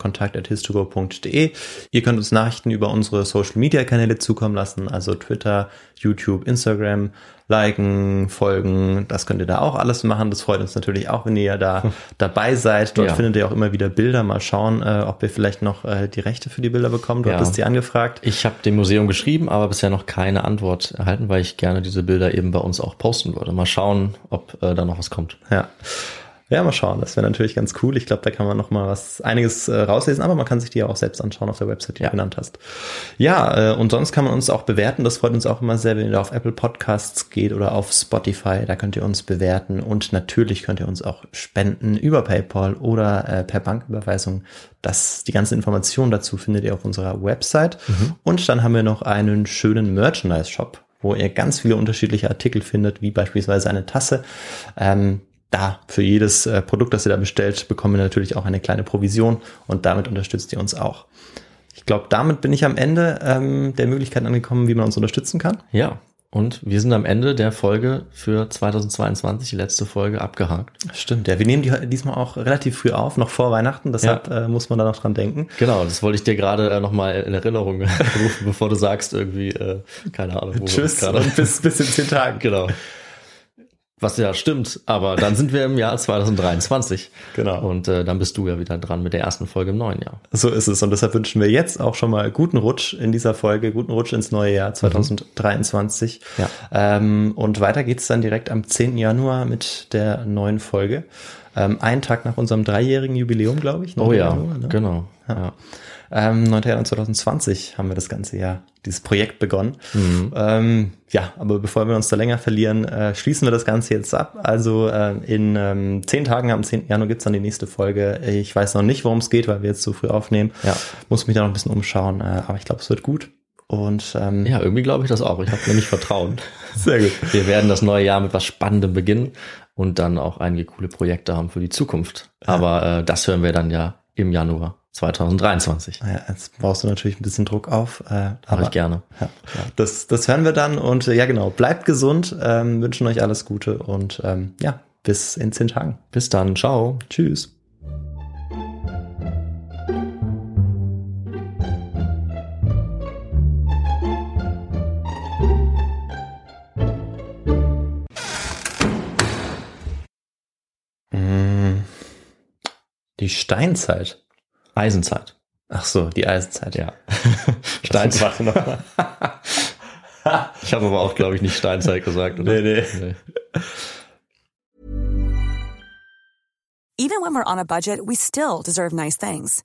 kontakt.histogo.de. Ihr könnt uns Nachrichten über unsere Social-Media-Kanäle zukommen lassen, also Twitter, YouTube, Instagram, liken, folgen. Das könnt ihr da auch alles machen. Das freut uns natürlich auch, wenn ihr da dabei seid. Dort Ja. findet ihr auch immer wieder Bilder. Mal schauen, äh, ob wir vielleicht noch äh, die Rechte für die Bilder bekommen. Du Ja. hattest die angefragt. Ich habe dem Museum geschrieben, aber bisher noch keine Antwort erhalten, weil ich gerne diese Bilder eben bei uns auch posten würde. Mal schauen, ob äh, da noch was kommt. Ja. Ja, mal schauen. Das wäre natürlich ganz cool. Ich glaube, da kann man noch mal was einiges äh, rauslesen, aber man kann sich die ja auch selbst anschauen auf der Website, die Ja. du genannt hast. Ja, äh, und sonst kann man uns auch bewerten. Das freut uns auch immer sehr, wenn ihr da auf Apple Podcasts geht oder auf Spotify. Da könnt ihr uns bewerten und natürlich könnt ihr uns auch spenden über PayPal oder äh, per Banküberweisung. Das, die ganzen Informationen dazu findet ihr auf unserer Website. Und dann haben wir noch einen schönen Merchandise-Shop, wo ihr ganz viele unterschiedliche Artikel findet, wie beispielsweise eine Tasse. Ähm, da für jedes äh, Produkt, das ihr da bestellt, bekommen wir natürlich auch eine kleine Provision und damit unterstützt ihr uns auch. Ich glaube, damit bin ich am Ende ähm, der Möglichkeiten angekommen, wie man uns unterstützen kann. Ja, und wir sind am Ende der Folge für 2022, die letzte Folge, abgehakt. Stimmt, ja. Wir nehmen die diesmal auch relativ früh auf, noch vor Weihnachten, deshalb äh, muss man da noch dran denken. Genau, das wollte ich dir gerade äh, nochmal in Erinnerung rufen, bevor du sagst irgendwie, äh, keine Ahnung. Wo Tschüss und bis, bis in zehn Tagen. Genau. Was ja stimmt, aber dann sind wir im Jahr 2023. Genau. Und äh, dann bist du ja wieder dran mit der ersten Folge im neuen Jahr. So ist es. Und deshalb wünschen wir jetzt auch schon mal guten Rutsch in dieser Folge, guten Rutsch ins neue Jahr 2023. Ja. Ähm, und weiter geht's dann direkt am 10. Januar mit der neuen Folge. Ähm, einen Tag nach unserem dreijährigen Jubiläum, glaube ich. Oh 9. ja, Januar, ne? genau. Ja. Ähm, 9. Januar 2020 haben wir das ganze Jahr, dieses Projekt begonnen. Mhm. Ähm, ja, aber bevor wir uns da länger verlieren, äh, schließen wir das Ganze jetzt ab. Also äh, in ähm, zehn Tagen, am 10. Januar gibt's dann die nächste Folge. Ich weiß noch nicht, worum es geht, weil wir jetzt so früh aufnehmen. Ja. Muss mich da noch ein bisschen umschauen, äh, aber ich glaube, es wird gut. Und ähm, ja, irgendwie glaube ich das auch. Ich habe nämlich Vertrauen. sehr gut. Wir werden das neue Jahr mit was Spannendem beginnen und dann auch einige coole Projekte haben für die Zukunft. Aber äh, das hören wir dann ja im Januar 2023. Ja, jetzt brauchst du natürlich ein bisschen Druck auf. Äh, Mache ich gerne. Ja, das, das hören wir dann und äh, ja genau, bleibt gesund, ähm, wünschen euch alles Gute und ähm, ja, bis in zehn Tagen. Bis dann. Ciao. Tschüss. Mm, Die Steinzeit. Eisenzeit. Ach so, die Eisenzeit. Ja. Steinzeit. Warte noch mal. Ich habe aber auch, glaube ich, nicht Steinzeit gesagt, oder? Nee, nee. Even when we're on a budget, we still deserve nice things.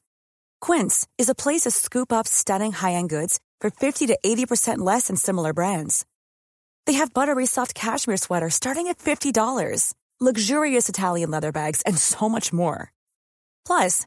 Quince is a place to scoop up stunning high-end goods for 50 to 80% less than similar brands. They have buttery soft cashmere sweaters starting at $50, luxurious Italian leather bags, and so much more. Plus,